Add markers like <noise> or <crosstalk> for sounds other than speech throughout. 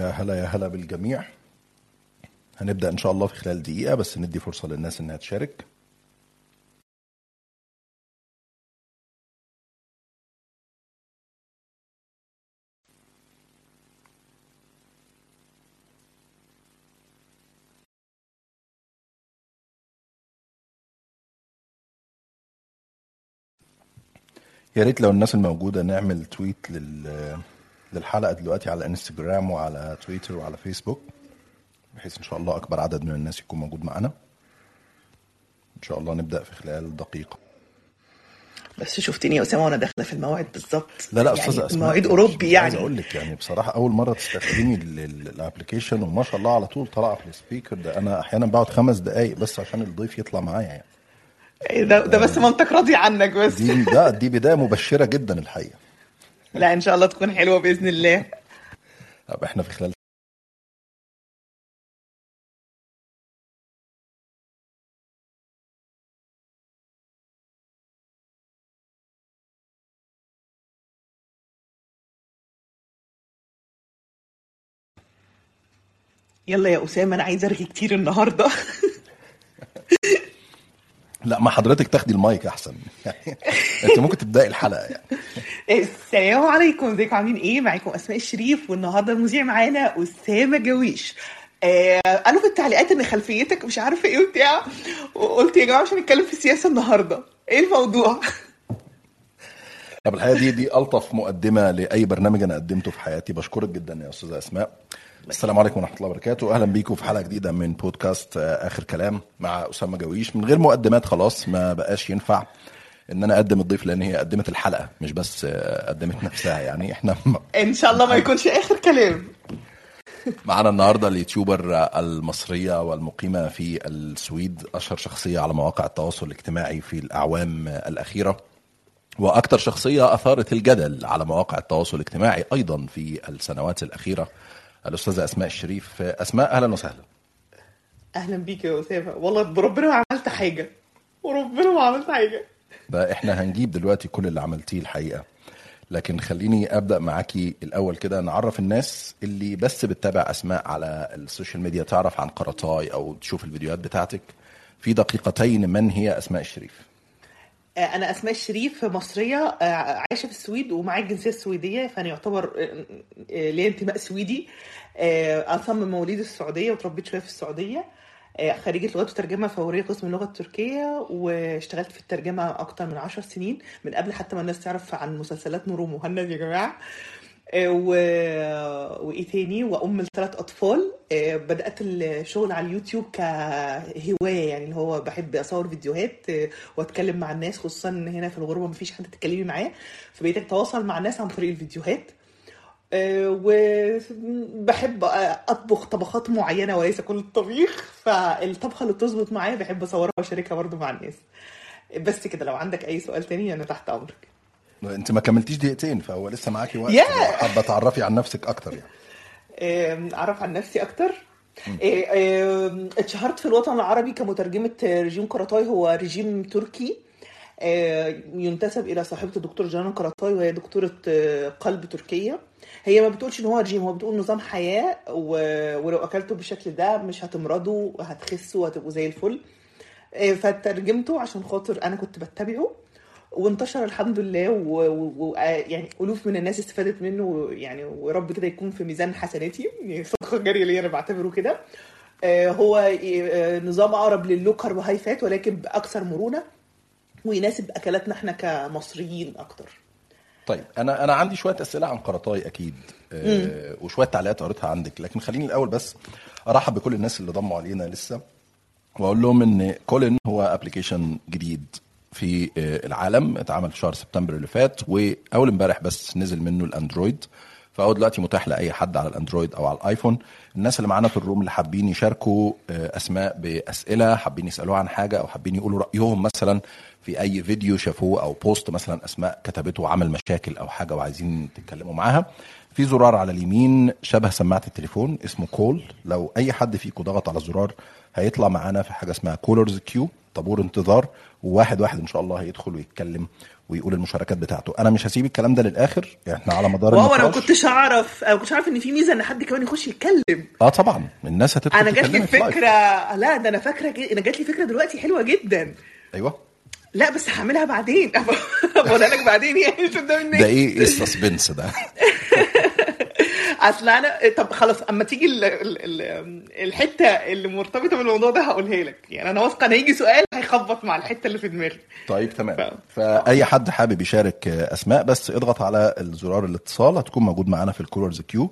يا هلا يا هلا بالجميع. هنبدأ إن شاء الله في خلال دقيقة بس ندي فرصة للناس إنها تشارك. يا ريت لو الناس الموجودة نعمل تويت لل للحلقة دلوقتي على انستجرام وعلى تويتر وعلى فيسبوك بحيث إن شاء الله أكبر عدد من الناس يكون موجود معانا إن شاء الله نبدأ في خلال دقيقة. بس شفتني يا أسامة وأنا داخلة في الموعد بالظبط. لا لا يعني أستاذة أسماء مواعيد مش- أوروبي مش عايز يعني. أقول لك يعني بصراحة أول مرة تستخدمي ال application وما شاء الله على طول طالعة في ال speaker ده. أنا أحيانا بقعد خمس دقايق بس عشان الضيف يطلع معايا يعني. إيه ده, ده بس مامتك راضيه عنك بس. دي ده دي بداية مبشرة جدا الحقيقة. لا إن شاء الله تكون حلوة بإذن الله. طب إحنا في خلال يلا يا أسامة أنا عايزه أرغي كتير النهارده. <laughs> لا ما حضرتك تاخدي المايك أحسن. يعني <laughs> أنت ممكن تبدأي الحلقة يعني. <laughs> السلام عليكم. ازيكم؟ عاملين إيه؟ معاكم أسماء الشريف والنهاردة المذيع معانا أسامة جويش. آه قالوا في التعليقات إن خلفيتك مش عارفة إيه وبتاع وقلت يا جماعة مش هنتكلم في السياسة النهارده. إيه الموضوع؟ طب الحقيقة دي دي ألطف مقدمة لأي برنامج أنا قدمته في حياتي. بشكرك جدا يا أستاذة أسماء. السلام عليكم ورحمة الله وبركاته. أهلا بيكم في حلقة جديدة من بودكاست آه، آخر كلام مع أسامة جويش. من غير مقدمات خلاص ما بقاش ينفع إن أنا أقدم الضيف لأن هي قدمت الحلقة مش بس آه، قدمت نفسها. يعني إحنا <laughs> إن شاء الله ما يكونش آخر كلام. معانا النهارده اليوتيوبر المصرية والمقيمة في السويد أشهر شخصية على مواقع التواصل الاجتماعي في الأعوام الأخيرة وأكثر شخصية أثارت الجدل على مواقع التواصل الاجتماعي أيضا في السنوات الأخيرة. الأستاذة أسماء الشريف. أسماء أهلا وسهلا. أهلا بيك يا اسامه والله بربنا ما عملت حاجة. وربنا ما عملت حاجة. ده إحنا هنجيب دلوقتي كل اللي عملتيه الحقيقة. لكن خليني أبدأ معاكي الأول كده. نعرف الناس اللي بس بتتابع أسماء على ال social media تعرف عن قرطاي أو تشوف الفيديوهات بتاعتك. في دقيقتين من هي أسماء الشريف. أنا أسماء الشريف مصرية آه، عايشة في السويد ومعايا الجنسية السويدية فأنا يعتبر آه، آه، ليا انتماء سويدي. آه، أصلا من مواليد السعودية وتربيت شوية في السعودية. آه، خريجة لغات وترجمة فورية قسم اللغة التركية واشتغلت في الترجمة أكتر من عشر سنين من قبل حتى ما الناس تعرف عن مسلسلات نور ومهند يا جماعة. آه، و... وإيه تاني؟ وأم لثلاث أطفال. آه، بدأت الشغل على اليوتيوب كهواية يعني اللي هو بحب أصور فيديوهات آه، وأتكلم مع الناس خصوصا إن هنا في الغربة مفيش حد تتكلمي معاه فبقيت أتواصل مع الناس عن طريق الفيديوهات. آه، وبحب أطبخ طبخات معينة وليس كل الطبيخ فالطبخة اللي بتظبط معايا بحب أصورها وأشاركها برضو مع الناس. بس كده لو عندك أي سؤال تاني أنا تحت أمرك. انت ما كملتيش دقيقتين فهو لسه معاكي وقت! لو حابة تعرفي عن نفسك أكتر يعني. أعرف عن نفسي أكتر. آه، اتشهرت في الوطن العربي كمترجمة رجيم قرطاي هو رجيم تركي. آه، ينتسب إلى صاحبة الدكتور جانا قرطاي وهي دكتورة آه، قلب تركية. هي ما بتقولش إن هو رجيم هو بتقول نظام حياة و- ولو أكلته بالشكل ده مش هتمرضوا وهتخسوا وهتبقوا زي الفل. فترجمته عشان خاطر أنا كنت بتبعه. وانتشر الحمد لله ويعني ألوف من الناس استفادت منه يعني ورب كده يكون في ميزان حسناتي يعني صدقة جارية ليا أنا بعتبره كده. آه، هو آه، نظام أقرب للو كربوهيدرات ولكن بأكثر مرونة ويناسب أكلاتنا إحنا كمصريين أكتر. طيب أنا أنا عندي شوية أسئلة عن قرطاي أكيد آه وشوية تعليقات قريتها عندك لكن خليني الأول بس أرحب بكل الناس اللي انضموا علينا لسه وأقول لهم إن Callin هو application جديد. في آه، العالم. اتعمل في شهر سبتمبر اللي فات وأول امبارح بس نزل منه الأندرويد. فهو دلوقتي متاح لأي حد على الأندرويد أو على الآيفون. الناس اللي معانا في ال room اللي حابين يشاركوا آه، أسماء بأسئلة حابين يسألوها عن حاجة أو حابين يقولوا رأيهم مثلا في أي فيديو شافوه أو post مثلا أسماء كتبته وعمل مشاكل أو حاجة وعايزين تتكلموا معاها. في زرار على اليمين شبه سماعة التليفون اسمه call. لو أي حد فيكم ضغط على الزرار هيطلع معانا في حاجة اسمها callers queue. طابور انتظار وواحد واحد إن شاء الله هيدخل ويتكلم ويقول المشاركات بتاعته. أنا مش هسيب الكلام ده للآخر إحنا على مدار واو أنا ما كنتش أعرف. أنا ما كنتش عارف إن في ميزة إن حد كمان يخش يتكلم. آه طبعا. الناس هتدخل أنا جات لي. فكرة لا ده أنا فاكرة ج- أنا جات لي فكرة دلوقتي حلوة جدا. أيوه. لا بس هعملها بعدين. <laughs> بقولها لك بعدين يعني مش قدام الناس. ده إيه السسبنس ده؟ <laughs> أصل أنا طب خلاص أما تيجي ال... ال... ال... الحتة اللي مرتبطة بالموضوع ده هقولها لك. يعني أنا واثقة إن هيجي سؤال هيخبط مع الحتة اللي في دماغي. طيب تمام. ف- فأي حد حابب يشارك أسماء بس اضغط على الزرار الاتصال هتكون موجود معانا في ال callers queue.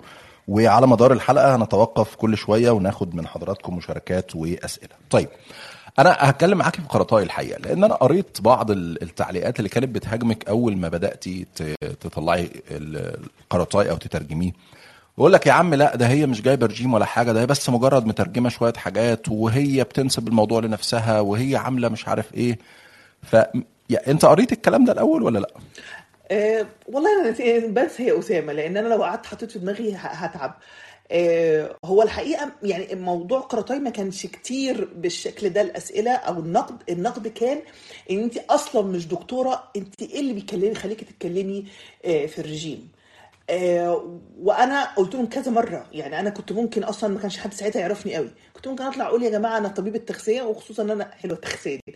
وعلى مدار الحلقة هنتوقف كل شوية وناخد من حضراتكم مشاركات وأسئلة. طيب أنا هتكلم معاكي في قرطاي الحقيقة لأن أنا قريت بعض ال- التعليقات اللي كانت بتهاجمك أول ما بدأتي تطلعي ال- القرطاي أو تترجميه. بقول لك يا عم لا ده هي مش جايبة رجيم ولا حاجة ده هي بس مجرد مترجمة شوية حاجات وهي بتنسب الموضوع لنفسها وهي عاملة مش عارف إيه. ف يا أنت قريت الكلام ده الأول ولا لأ؟ أه والله أنا نسيت- بس هي أسامة لأن أنا لو قعدت حطيت في دماغي هتعب. أه هو الحقيقة يعني موضوع قرطاي ما كانش كتير بالشكل ده الأسئلة أو النقد النقد كان إن أنت أصلا مش دكتورة أنت إيه اللي بيكلمي خليكي تتكلمي آه، في الرجيم. آه، وأنا قلت لهم كذا مرة. يعني أنا كنت ممكن أصلا ما كانش حد ساعتها يعرفني قوي. كنت ممكن أطلع أقول يا جماعة أنا طبيبه تغذيه وخصوصا إن أنا حلوة التغذية دي.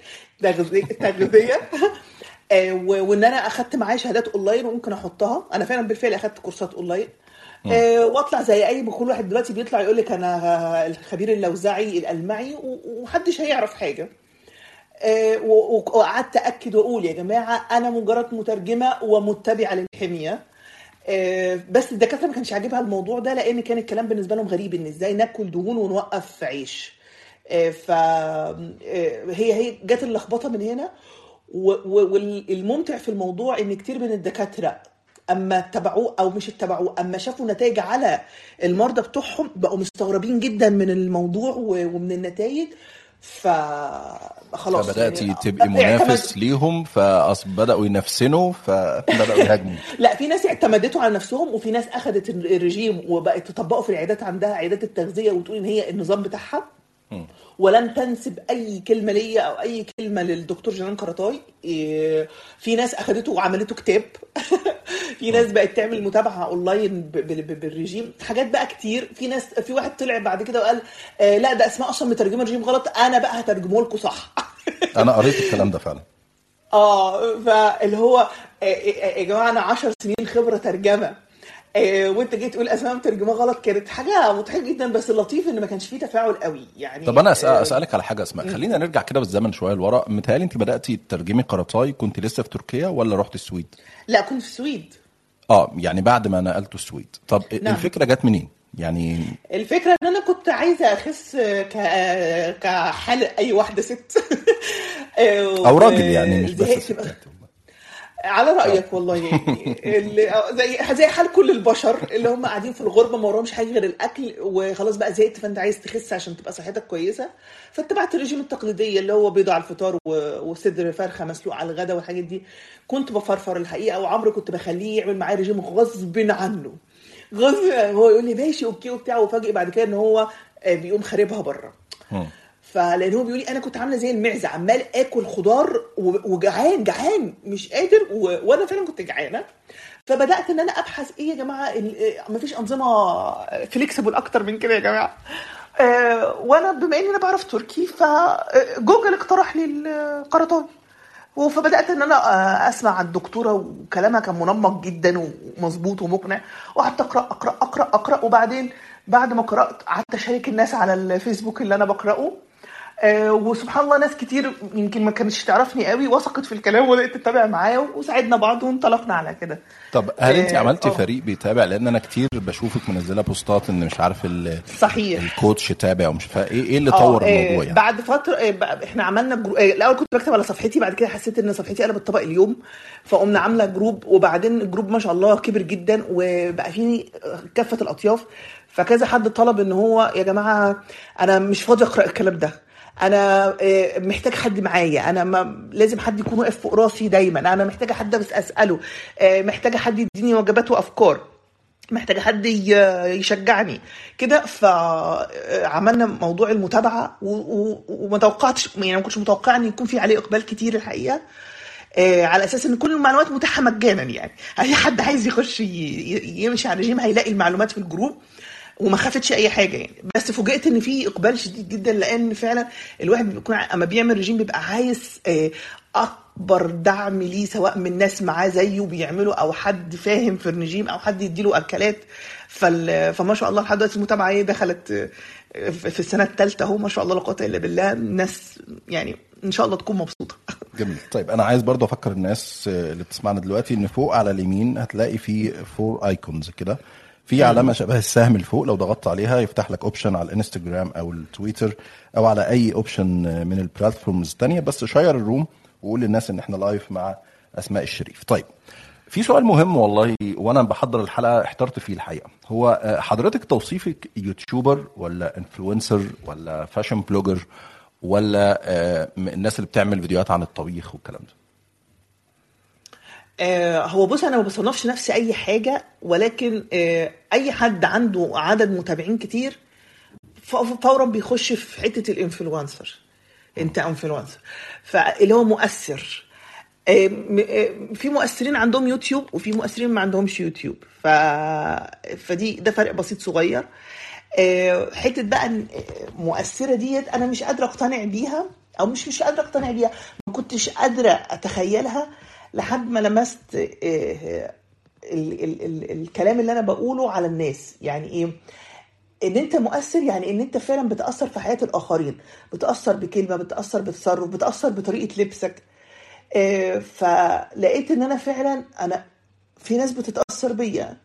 تغذيه <laughs> آه، وإن أنا أخدت معايا شهادات أونلاين وممكن أحطها. أنا فعلا بالفعل أخدت كورسات أونلاين. آه، وأطلع زي أي كل واحد دلوقتي بيطلع يقول لك أنا الخبير اللوذعي الألمعي ومحدش هيعرف حاجة. آه، وقعدت اكد وأقول يا جماعة أنا مجرد مترجمة ومتبعة للحمية. آه، بس الدكاترة ما كانش عاجبها الموضوع ده لأن كان الكلام بالنسبة لهم غريب إن إزاي ناكل دهون ونوقف عيش. ف هي هي جت اللخبطة من هنا. والممتع في الموضوع إن كتير من الدكاترة أما اتبعوه أو مش اتبعوه أما شافوا نتائج على المرضى بتوعهم بقوا مستغربين جدا من الموضوع ومن النتائج. فخلاص فبداتي يعني تبقي منافس ليهم فبداوا ينافسنوا فبدأوا يهاجموا <laughs> لا في ناس اعتمدته على نفسهم وفي ناس أخذت الرجيم وبقت تطبقه في العيادات عندها عيادات التغذية وتقول إن هي النظام بتاعها. ولن تنسب أي كلمة ليا أو أي كلمة للدكتور جنان كراتاي إيه، في ناس اخذته وعملته كتاب. <laughs> في ناس بقت تعمل متابعة أونلاين بالرجيم. حاجات بقى كتير. في ناس في واحد طلع بعد كده وقال آه، لا ده اسماء أصلا مترجمة الرجيم غلط. أنا بقى هترجمه لكم صح. <laughs> أنا قريت الكلام ده فعلا. آه فاللي هو آه، آه، يا جماعة أنا 10 سنين خبرة ترجمة. آه، وانت جاي تقول أسماء مترجمه غلط كانت حاجة مضحكة جدا بس اللطيف إن ما كانش فيه تفاعل قوي. يعني طب أنا آه، أسألك على حاجة أسماء. خلينا نرجع كده بالزمن شوية لورا. متهيألي أنت بدأتي تترجمي قرطاي كنت لسه في تركيا ولا رحت السويد؟ لا كنت في السويد. آه يعني بعد ما نقلتوا السويد. طب نعم. الفكرة جت منين؟ يعني الفكرة إن أنا كنت عايزة أخس ك كحال أي واحدة ست. <laughs> أو راجل يعني مش بس ستات على رأيك والله يعني اللي زي زي حال كل البشر اللي هم قاعدين في الغربة ما وراهمش حاجة غير الأكل وخلاص بقى زهقت فأنت عايز تخس عشان تبقى صحتك كويسة. فاتبعت الرجيم التقليديه اللي هو بيض على الفطار وصدر فرخة مسلوق على الغداء والحاجات دي. كنت بفرفر الحقيقة وعمرو كنت بخليه يعمل معايا رجيم غصب عنه. غصب هو يقول لي ماشي أوكي وبتاع. وفاجئ بعد كده إن هو آه، بيقوم خاربها بره. فلان هو بيقول لي أنا كنت عاملة زي المعزة عمال آكل خضار وجعان جعان مش قادر و... وأنا فعلا كنت جعانة. فبدأت إن أنا أبحث إيه يا جماعة مفيش أنظمة فليكسبل أكتر من كده يا جماعة. آه وأنا بما إني أنا بعرف تركي فجوجل اقترح لي القرطاوي فبدأت إن أنا آه، أسمع عن الدكتورة وكلامها كان منمق جدا ومظبوط ومقنع. وقعدت أقرأ أقرأ أقرأ أقرأ. وبعدين بعد ما قرأت قعدت أشارك الناس على الفيسبوك اللي أنا بقرأه. آه، وسبحان الله ناس كتير يمكن ما كانتش تعرفني قوي وثقت في الكلام وبدأت تتابع معايا وساعدنا بعض وانطلقنا على كده. طب هل انت آه، عملتي آه. فريق بيتابع؟ لأن أنا كتير بشوفك منزلة بوستات إن مش عارف ال- صحيح. ال coach تابع ومش فاهم إيه إيه اللي آه طور آه، الموضوع يعني؟ بعد فترة آه، إحنا عملنا جرو... آه، الأول كنت بكتب على صفحتي بعد كده حسيت إن صفحتي قلبت طبق اليوم فقمنا عاملة group وبعدين ال group ما شاء الله كبر جدا وبقى فيه كافة الأطياف فكذا حد طلب إن هو يا جماعة أنا مش فاضي أقرأ الكلام ده. أنا آه، محتاج حد معايا. أنا ما لازم حد يكون واقف فوق راسي دايما. أنا محتاجه حد بس أسأله. آه، محتاجه حد يديني وجبات وأفكار. محتاجه حد يشجعني. كده فعملنا موضوع المتابعة وما توقعتش يعني ما كنتش متوقعه إن يكون في عليه إقبال كتير الحقيقة. آه، على أساس إن كل المعلومات متاحة مجانا يعني. أي حد عايز يخش يمشي على الرجيم هيلاقي المعلومات في الجروب. وما خافتش أي حاجة يعني. بس فوجئت إن في إقبال شديد جدا لأن فعلا الواحد بيكون أما بيعمل رجيم بيبقى عايز آه، أكبر دعم ليه سواء من ناس معاه زيه بيعملوا أو حد فاهم في الرجيم أو حد يديله أكلات. فما شاء الله لحد دلوقتي المتابعة إيه دخلت آه، في في السنة الثالثه أهو ما شاء الله لا قوة إلا بالله. الناس يعني إن شاء الله تكون مبسوطة. <laughs> جميل. طيب أنا عايز برضه أفكر الناس آه، اللي بتسمعنا دلوقتي إن فوق على اليمين هتلاقي في four icons كده. في علامة شبه السهم اللي فوق لو ضغطت عليها يفتح لك option على الانستجرام أو التويتر أو على أي option من ال platforms الثانية بس share ال room وقول للناس إن إحنا live مع أسماء الشريف. طيب في سؤال مهم والله وأنا بحضر الحلقة احترت فيه الحقيقة. هو آه، حضرتك توصيفك YouTuber ولا influencer ولا fashion blogger ولا آه، الناس اللي بتعمل فيديوهات عن الطبيخ والكلام ده؟ آه، هو بص أنا ما بصنفش نفسي أي حاجة ولكن آه، أي حد عنده عدد متابعين كتير فورا بيخش في حتة ال influencer. أنت influencer. فاللي هو مؤثر. آه، في مؤثرين عندهم يوتيوب وفي مؤثرين ما عندهمش يوتيوب. ف... فدي ده فرق بسيط صغير. حتة بقى مؤثرة ديت أنا مش قادرة أقتنع بيها أو مش مش قادرة أقتنع بيها. ما كنتش قادرة أتخيلها. لحد ما لمست آه، ال ال ال الكلام اللي أنا بقوله على الناس. يعني إيه؟ إن أنت مؤثر يعني إن أنت فعلا بتأثر في حياة الآخرين. بتأثر بكلمة بتأثر بتصرف بتأثر بطريقة لبسك. آه، فلقيت إن أنا فعلا أنا في ناس بتتأثر بيا.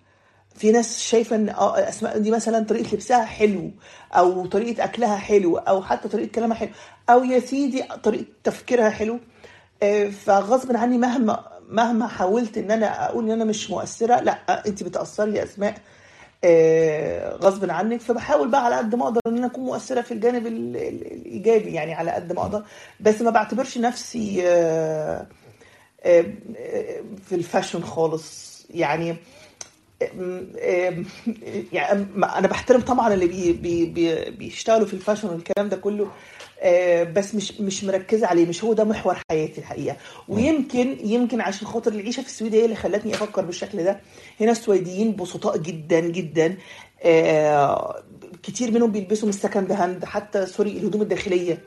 في ناس شايفة إن أسماء دي مثلا طريقة لبسها حلو أو طريقة أكلها حلو أو حتى طريقة كلامها حلو أو يا سيدي طريقة تفكيرها حلو. آه، فغصب عني مهما مهما حاولت إن أنا أقول إن أنا مش مؤثرة لأ انت بتأثري أسماء. آه، غصب عنك. فبحاول بقى على قد ما أقدر إن أنا أكون مؤثرة في الجانب ال- ال- الإيجابي يعني على قد ما أقدر. بس ما بعتبرش نفسي آه، آه، آه، في ال fashion خالص. يعني يعني أنا بحترم طبعا اللي بي بي بي بيشتغلوا في ال fashion والكلام ده كله آه، بس مش مش مركزة عليه مش هو ده محور حياتي الحقيقة. ويمكن يمكن عشان خاطر العيشة في السويد هي اللي خلتني أفكر بالشكل ده. هنا السويديين بسطاء جدا جدا. آه، كتير منهم بيلبسوا من ال second hand حتى sorry الهدوم الداخلية.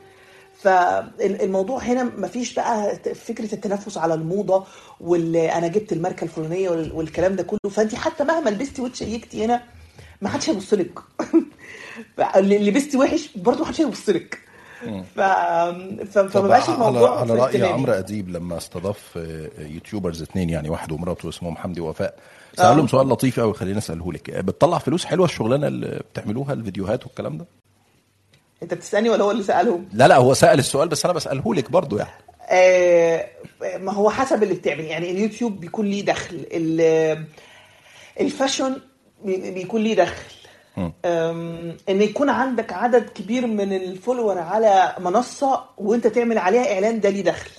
فالموضوع هنا مفيش بقى فكرة التنافس على الموضة واللي أنا جبت الماركة الفلانية وال- والكلام ده كله. فانت حتى مهما لبستي وتشيكتي هنا ما حدش هيبص لك. <laughs> اللي لبستي وحش برضه ما حدش هيبص لك. ف... فما بقاش على الموضوع على في رأي. عمرو أديب لما استضاف آه، YouTubers اثنين يعني واحد ومراته اسمهم حمدي ووفاء سألهم سؤال لطيف قوي خليني اساله لك بتطلع فلوس حلوة الشغلانة اللي بتعملوها الفيديوهات والكلام ده؟ انت بتسألني ولا هو اللي سألهم؟ لا لا هو سأل السؤال بس أنا بساله لك برضو يعني. آه، ما هو حسب اللي بتعمل. يعني اليوتيوب بيكون ليه دخل. ال- ال fashion بي- بيكون ليه دخل. إن يكون عندك عدد كبير من ال followers على منصة وأنت تعمل عليها إعلان ده ليه دخل.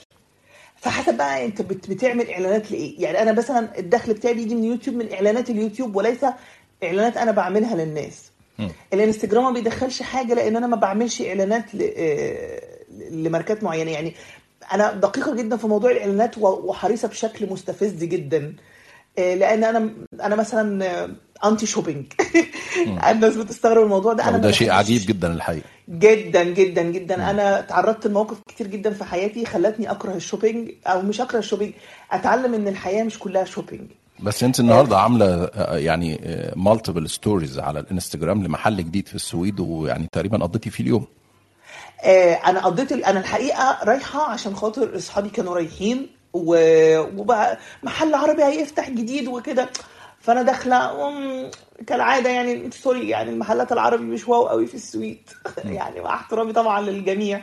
فحسب بقى أنت بت- بتعمل إعلانات لإيه. يعني أنا مثلا الدخل بتاعي بيجي من يوتيوب من إعلانات اليوتيوب وليس إعلانات أنا بعملها للناس. الانستجرام ما بيدخلش حاجة لأن أنا ما بعملش إعلانات ل- آه، لماركات معينة. يعني أنا دقيقة جدا في موضوع الإعلانات وحريصة بشكل مستفز جدا. آه، لأن أنا أنا مثلا آه، anti-shopping <laughs> الناس بتستغرب الموضوع ده. أنا ما شيء عجيب جدا الحقيقة. جدا جدا جدا. أنا تعرضت لمواقف كتير جدا في حياتي خلتني أكره ال shopping أو مش أكره ال shopping. أتعلم إن الحياة مش كلها شوبينج بس انت النهارده عامله يعني multiple stories على الانستجرام لمحل جديد في السويد ويعني تقريبا قضيتي فيه اليوم. آه، أنا قضيت أنا الحقيقة رايحة عشان خاطر أصحابي كانوا رايحين و- وبقى محل عربي هيفتح جديد وكده. فأنا داخلة كالعادة يعني sorry يعني المحلات العربي مش wow قوي في السويد. <laughs> يعني مع احترامي طبعا للجميع.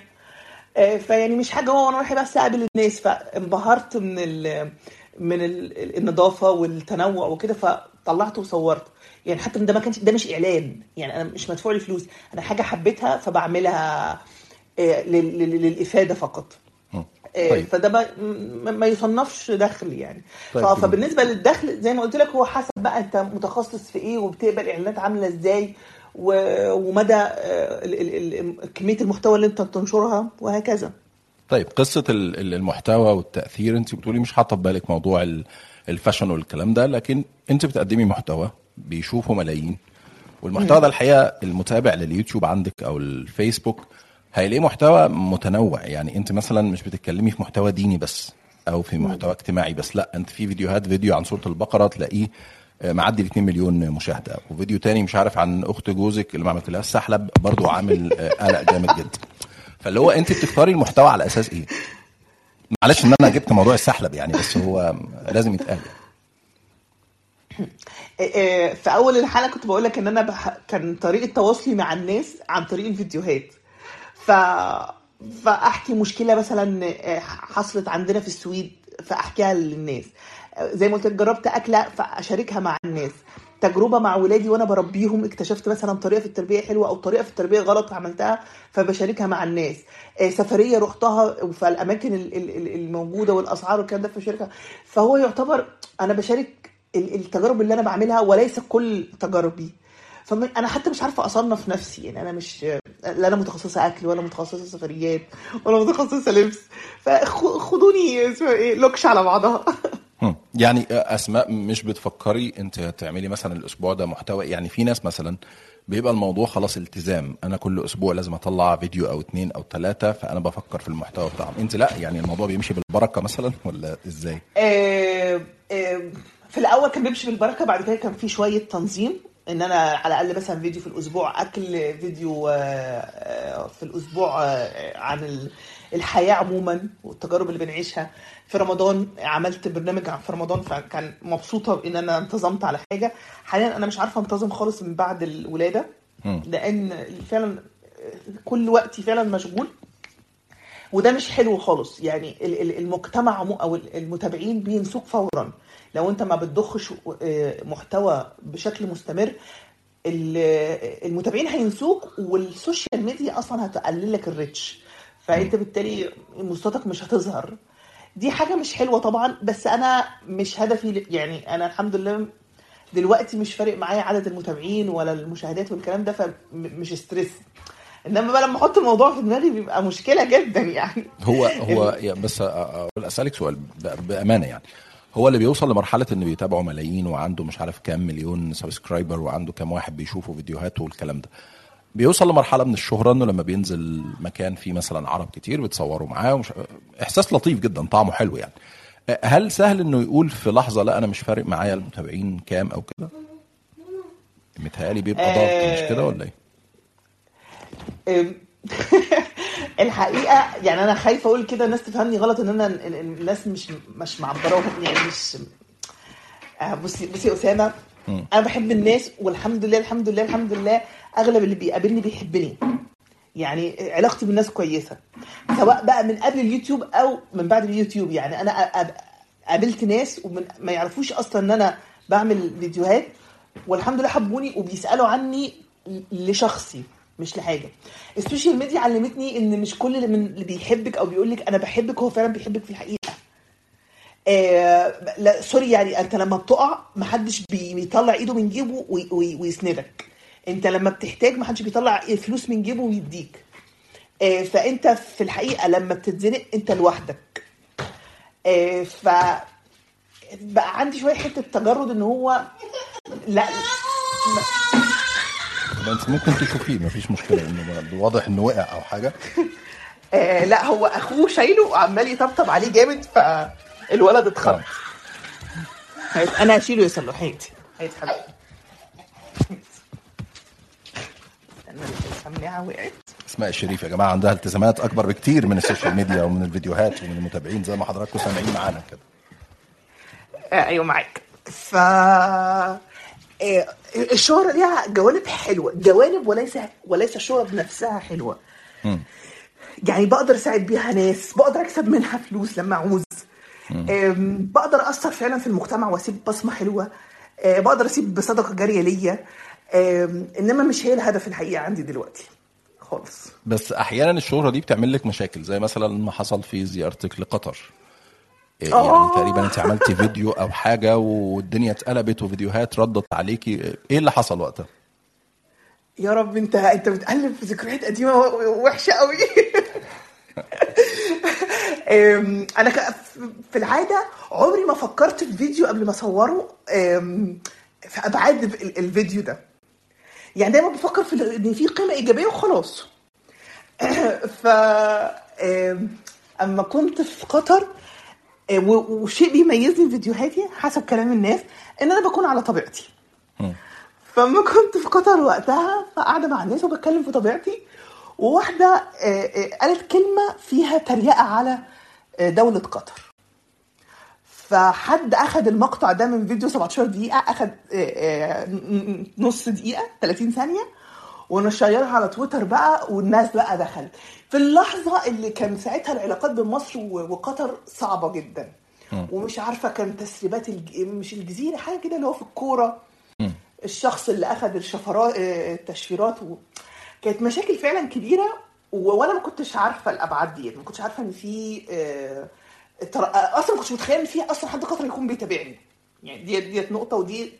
آه، فيعني مش حاجة wow أنا رايحة بس أقابل الناس. فانبهرت من ال من ال النظافة والتنوع وكده فطلعت وصورت. يعني حتى ده ما كانش ده مش إعلان. يعني أنا مش مدفوع لي فلوس أنا حاجة حبيتها فبعملها آه، لل- لل- للإفادة فقط. آه، طيب. فده ما, ما- يصنفش دخل يعني. طيب،. فبالنسبة للدخل زي ما قلت لك هو حسب بقى أنت متخصص في إيه وبتقبل إعلانات عاملة إزاي ومدى آه، كمية المحتوى اللي أنت بتنشرها وهكذا. طيب قصة ال- ال- المحتوى والتأثير انت بتقولي مش حاطة في بالك موضوع ال- الفاشن والكلام ده لكن انت بتقدمي محتوى بيشوفه ملايين والمحتوى ده الحقيقة المتابع لليوتيوب عندك أو الفيسبوك هيلاقيه محتوى متنوع. يعني انت مثلا مش بتتكلمي في محتوى ديني بس أو في محتوى اجتماعي بس لا انت في فيديوهات فيديو عن سوره البقرة تلاقيه آه، معدي ال 2 مليون مشاهدة وفيديو تاني مش عارف عن أخت جوزك اللي ما عملتلهاش سحلب برضو عامل آه، قلق جامد جدا. فاللي هو انت بتختاري المحتوى على أساس إيه؟ معلش إن أنا جبت موضوع السحلب يعني بس هو لازم يتقال. <clears throat> آه، في أول الحلقة كنت بقول لك إن أنا بح... كان طريقة تواصلي مع الناس عن طريق الفيديوهات. ف فأحكي مشكلة مثلا آه، حصلت عندنا في السويد فأحكيها للناس. زي ما قلت جربت أكلة فأشاركها مع الناس. تجربة مع ولادي وأنا بربيهم اكتشفت مثلا طريقة في التربية حلوة أو طريقة في التربية غلط عملتها فبشاركها مع الناس. آه، سفرية رحتها في الأماكن ال- ال- ال- الموجودة والأسعار والكلام ده فبشاركها. فهو يعتبر أنا بشارك ال- التجارب اللي أنا بعملها وليس كل تجاربي. فانا حتى مش عارفة أصنف نفسي يعني أنا مش لا أنا متخصصة أكل ولا متخصصة سفريات ولا متخصصة لبس. فخدوني اسمها إيه لوكش على بعضها. <laughs> يعني أسماء مش بتفكري أنت تعملي مثلا الأسبوع ده محتوى؟ يعني في ناس مثلا بيبقى الموضوع خلاص التزام. أنا كل أسبوع لازم أطلع فيديو أو اتنين أو ثلاثة فأنا بفكر في المحتوى بتاعهم. أنت لأ يعني الموضوع بيمشي بالبركة مثلا ولا إزاي؟ آه، آه، في الأول كان بيمشي بالبركة بعد كده كان في شوية تنظيم. إن أنا على الأقل مثلا فيديو في الأسبوع أكل فيديو آه، آه، في الأسبوع آه، عن الحياة عموما والتجارب اللي بنعيشها. في رمضان عملت برنامج عن- في رمضان فكان مبسوطة إن أنا انتظمت على حاجة. حاليا أنا مش عارفة انتظم خالص من بعد الولادة. لأن فعلا كل وقتي فعلا مشغول. وده مش حلو خالص. يعني ال- ال- المجتمع أو المتابعين بينسوك فورا. لو أنت ما بتضخش آه، محتوى بشكل مستمر ال- المتابعين هينسوك والسوشيال ميديا أصلا هتقلل لك ال reach. فأنت بالتالي محتوياتك مش هتظهر. دي حاجة مش حلوة طبعا بس أنا مش هدفي يعني أنا الحمد لله دلوقتي مش فارق معايا عدد المتابعين ولا المشاهدات والكلام ده فمش stressed. إنما بقى لما أحط الموضوع في دماغي بيبقى مشكلة جدا يعني. هو هو <laughs> يعني بس أسألك سؤال بأمانة يعني. هو اللي بيوصل لمرحلة انه بيتابعه ملايين وعنده مش عارف كام مليون سبسكرايبر وعنده كام واحد بيشوفوا فيديوهاته والكلام ده. بيوصل لمرحلة من الشهرة إنه لما بينزل مكان فيه مثلا عرب كتير بيتصوروا معاه ومش إحساس لطيف جدا طعمه حلو يعني. هل سهل إنه يقول في لحظة لا أنا مش فارق معايا المتابعين كام أو كده؟ متهيألي بيبقى ضغط مش كده ولا إيه؟ <laughs> الحقيقة يعني أنا خايفة أقول كده الناس تفهمني غلط إن أنا ال- ال- الناس مش مش معبراهم يعني مش آه، بصي بصي أسامة أنا بحب الناس والحمد لله الحمد لله الحمد لله أغلب اللي بيقابلني بيحبني. يعني علاقتي بالناس كويسة. سواء بقى من قبل اليوتيوب أو من بعد اليوتيوب. يعني أنا قابلت ناس ومن ما يعرفوش أصلا إن أنا بعمل فيديوهات. والحمد لله حبوني وبيسألوا عني لشخصي مش لحاجة. السوشيال ميديا علمتني إن مش كل اللي, من اللي بيحبك أو بيقول لك أنا بحبك هو فعلا بيحبك في الحقيقة. آه لا sorry يعني أنت لما بتقع محدش بي- بيطلع إيده من جيبه وي- وي- ويسندك. انت لما بتحتاج محدش بيطلع فلوس من جيبه ويديك. آه فانت في الحقيقة لما بتتزنق انت لوحدك. آه ف بقى عندي شوية حتة تجرد ان هو لا ما انت ممكن تشوفيه مفيش مشكلة انه واضح إنه وقع أو حاجة. <laughs> آه لا هو أخوه شايله وعمال يطبطب عليه جامد فالولد هيت- أنا هشيله يا حبيبي استنى السماعه وقعت اسماء الشريف يا جماعة عندها التزامات أكبر بكتير من السوشيال ميديا ومن الفيديوهات ومن المتابعين زي ما حضراتكم سامعين معانا كده. آه أيوه معاك. ف آه، الشهرة ليها جوانب حلوة. جوانب وليس وليس الشهرة بنفسها حلوة. يعني بقدر أساعد بيها ناس بقدر أكسب منها فلوس لما أعوز. بقدر أثر فعلا في المجتمع وأسيب بصمة حلوة. آه، بقدر أسيب بصدقة جارية ليا. إنما مش هي الهدف الحقيقة عندي دلوقتي. خالص. بس أحيانا الشهرة دي بتعمل لك مشاكل زي مثلا ما حصل في زيارتك لقطر. إيه يعني آه. تقريبا أنت عملتي فيديو أو حاجة والدنيا اتقلبت وفيديوهات ردت عليكي. إيه اللي حصل وقتها؟ يا رب أنت أنت بتقلب في ذكريات قديمة وحشة قوي <laughs> أنا في العادة عمري ما فكرت في فيديو قبل ما أصوره في أبعاد ال- الفيديو ده. يعني دايما بفكر في إن في قيمة إيجابية وخلاص. <clears throat> ف أما كنت في قطر و- وشيء بيميزني في فيديوهاتي حسب كلام الناس إن أنا بكون على طبيعتي. فلما كنت في قطر وقتها فقاعدة مع الناس وبتكلم في طبيعتي وواحدة آه، آه، قالت كلمة فيها تريقة على آه، دولة قطر. فحد اخذ المقطع ده من فيديو 17 دقيقة اخذ آه، آه، نص دقيقة 30 ثانية ونشيرها على تويتر بقى والناس بقى دخلت. في اللحظة اللي كان ساعتها العلاقات بين مصر وقطر صعبة جدا. ومش عارفة كان تسريبات الج... مش الجزيرة حاجة كده اللي هو في الكورة. الشخص اللي اخذ الشفرات آه، التشفيرات و... كانت مشاكل فعلا كبيرة. وأنا ما كنتش عارفة الأبعاد دي ما كنتش عارفة إن في آه، تر... آه، أصلا ما كنتش متخيل إن في أصلا حد قطر يكون بيتابعني. يعني دي ديت نقطة ودي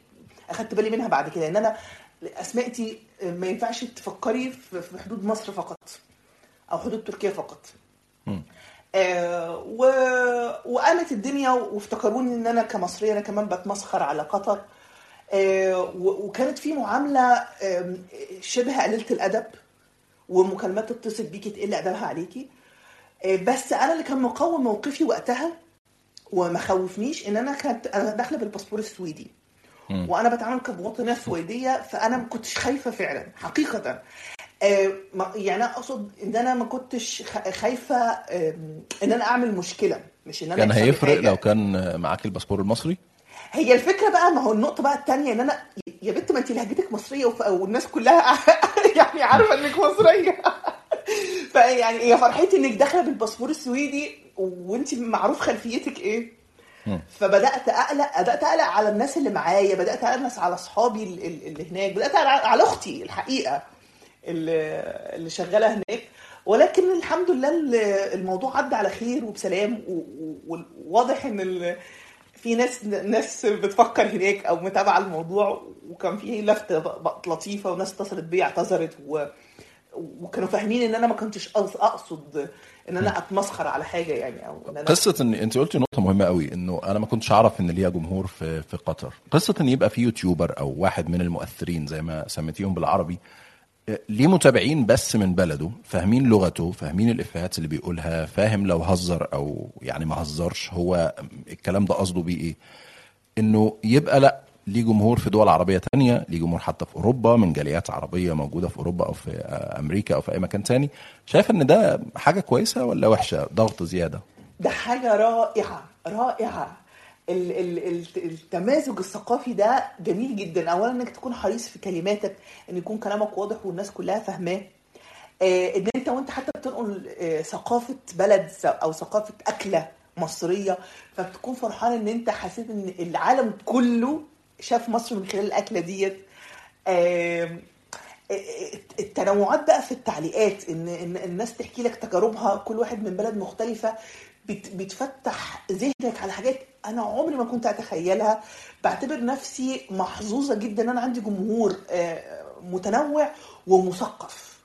أخدت بالي منها بعد كده إن أنا أسمائتي آه، ما ينفعش تفكري في حدود مصر فقط أو حدود تركيا فقط. آه، و... وقامت الدنيا وافتكروني إن أنا كمصرية أنا كمان بتمسخر على قطر. آه، و- وكانت في معاملة آم، شبه قليلة الأدب ومكالمات تتصل بيكي تقل أدبها عليكي. آه، بس أنا اللي كان مقوم موقفي وقتها وما خوفنيش إن أنا كانت أنا داخلة بالباسبور السويدي. وأنا بتعامل كمواطنه سويدية فأنا ما كنتش خايفة فعلا حقيقه. ما- يعني أقصد إن أنا ما كنتش خايفة إن أنا أعمل مشكلة مش إن أنا كان هيفرق. لو كان معاك الباسبور المصري؟ هي الفكرة بقى ما هو النقطة بقى الثانية إن أنا يا بنت ما انت لهجتك مصرية والناس كلها <laughs> يعني عارفة إنك مصرية. فيعني هي فرحتي إنك داخلة بالباسبور السويدي وانت معروف خلفيتك إيه؟ فبدأت أقلق بدأت أقلق على الناس اللي معايا بدأت أقلق على أصحابي ال- ال- اللي هناك بدأت أقلق على أختي الحقيقة اللي اللي شغالة هناك. ولكن الحمد لله ال- الموضوع عدى على خير وبسلام وواضح إن في ناس ناس بتفكر هناك أو متابعة الموضوع وكان في لفته لطيفة وناس اتصلت بيا اعتذرت و وكانوا فاهمين إن أنا ما كنتش قص- أقصد إن أنا أتمسخر على حاجة يعني أو إن أنا قصة ان أنت قلتي نقطة مهمة قوي إنه أنا ما كنتش أعرف إن ليها جمهور في في قطر. قصة إن يبقى في يوتيوبر أو واحد من المؤثرين زي ما سميتيهم بالعربي آه، ليه متابعين بس من بلده فاهمين لغته فاهمين الإفيهات اللي بيقولها فاهم لو هزر أو يعني ما هزرش هو الكلام ده قصده بيه إيه. إنه يبقى لأ ليه جمهور في دول عربية تانية ليه جمهور حتى في أوروبا من جاليات عربية موجودة في أوروبا أو في آه، أمريكا أو في أي مكان تاني. شايف إن ده حاجة كويسة ولا وحشة؟ ضغط زيادة. ده ال- ال- ال- التمازج الثقافي ده جميل جدا. اولا إنك تكون حريص في كلماتك إن يكون كلامك واضح والناس كلها فاهماه. آه، إن أنت وأنت حتى بتنقل آه، ثقافة بلد أو ثقافة أكلة مصرية فبتكون فرحان إن أنت حسيت إن العالم كله شاف مصر من خلال الأكلة ديت. آم، التنوعات بقى في التعليقات إن إن الناس تحكي لك تجاربها كل واحد من بلد مختلفة بت- بتفتح ذهنك على حاجات أنا عمري ما كنت أتخيلها. بعتبر نفسي محظوظة جدا إن أنا عندي جمهور آه، متنوع ومثقف.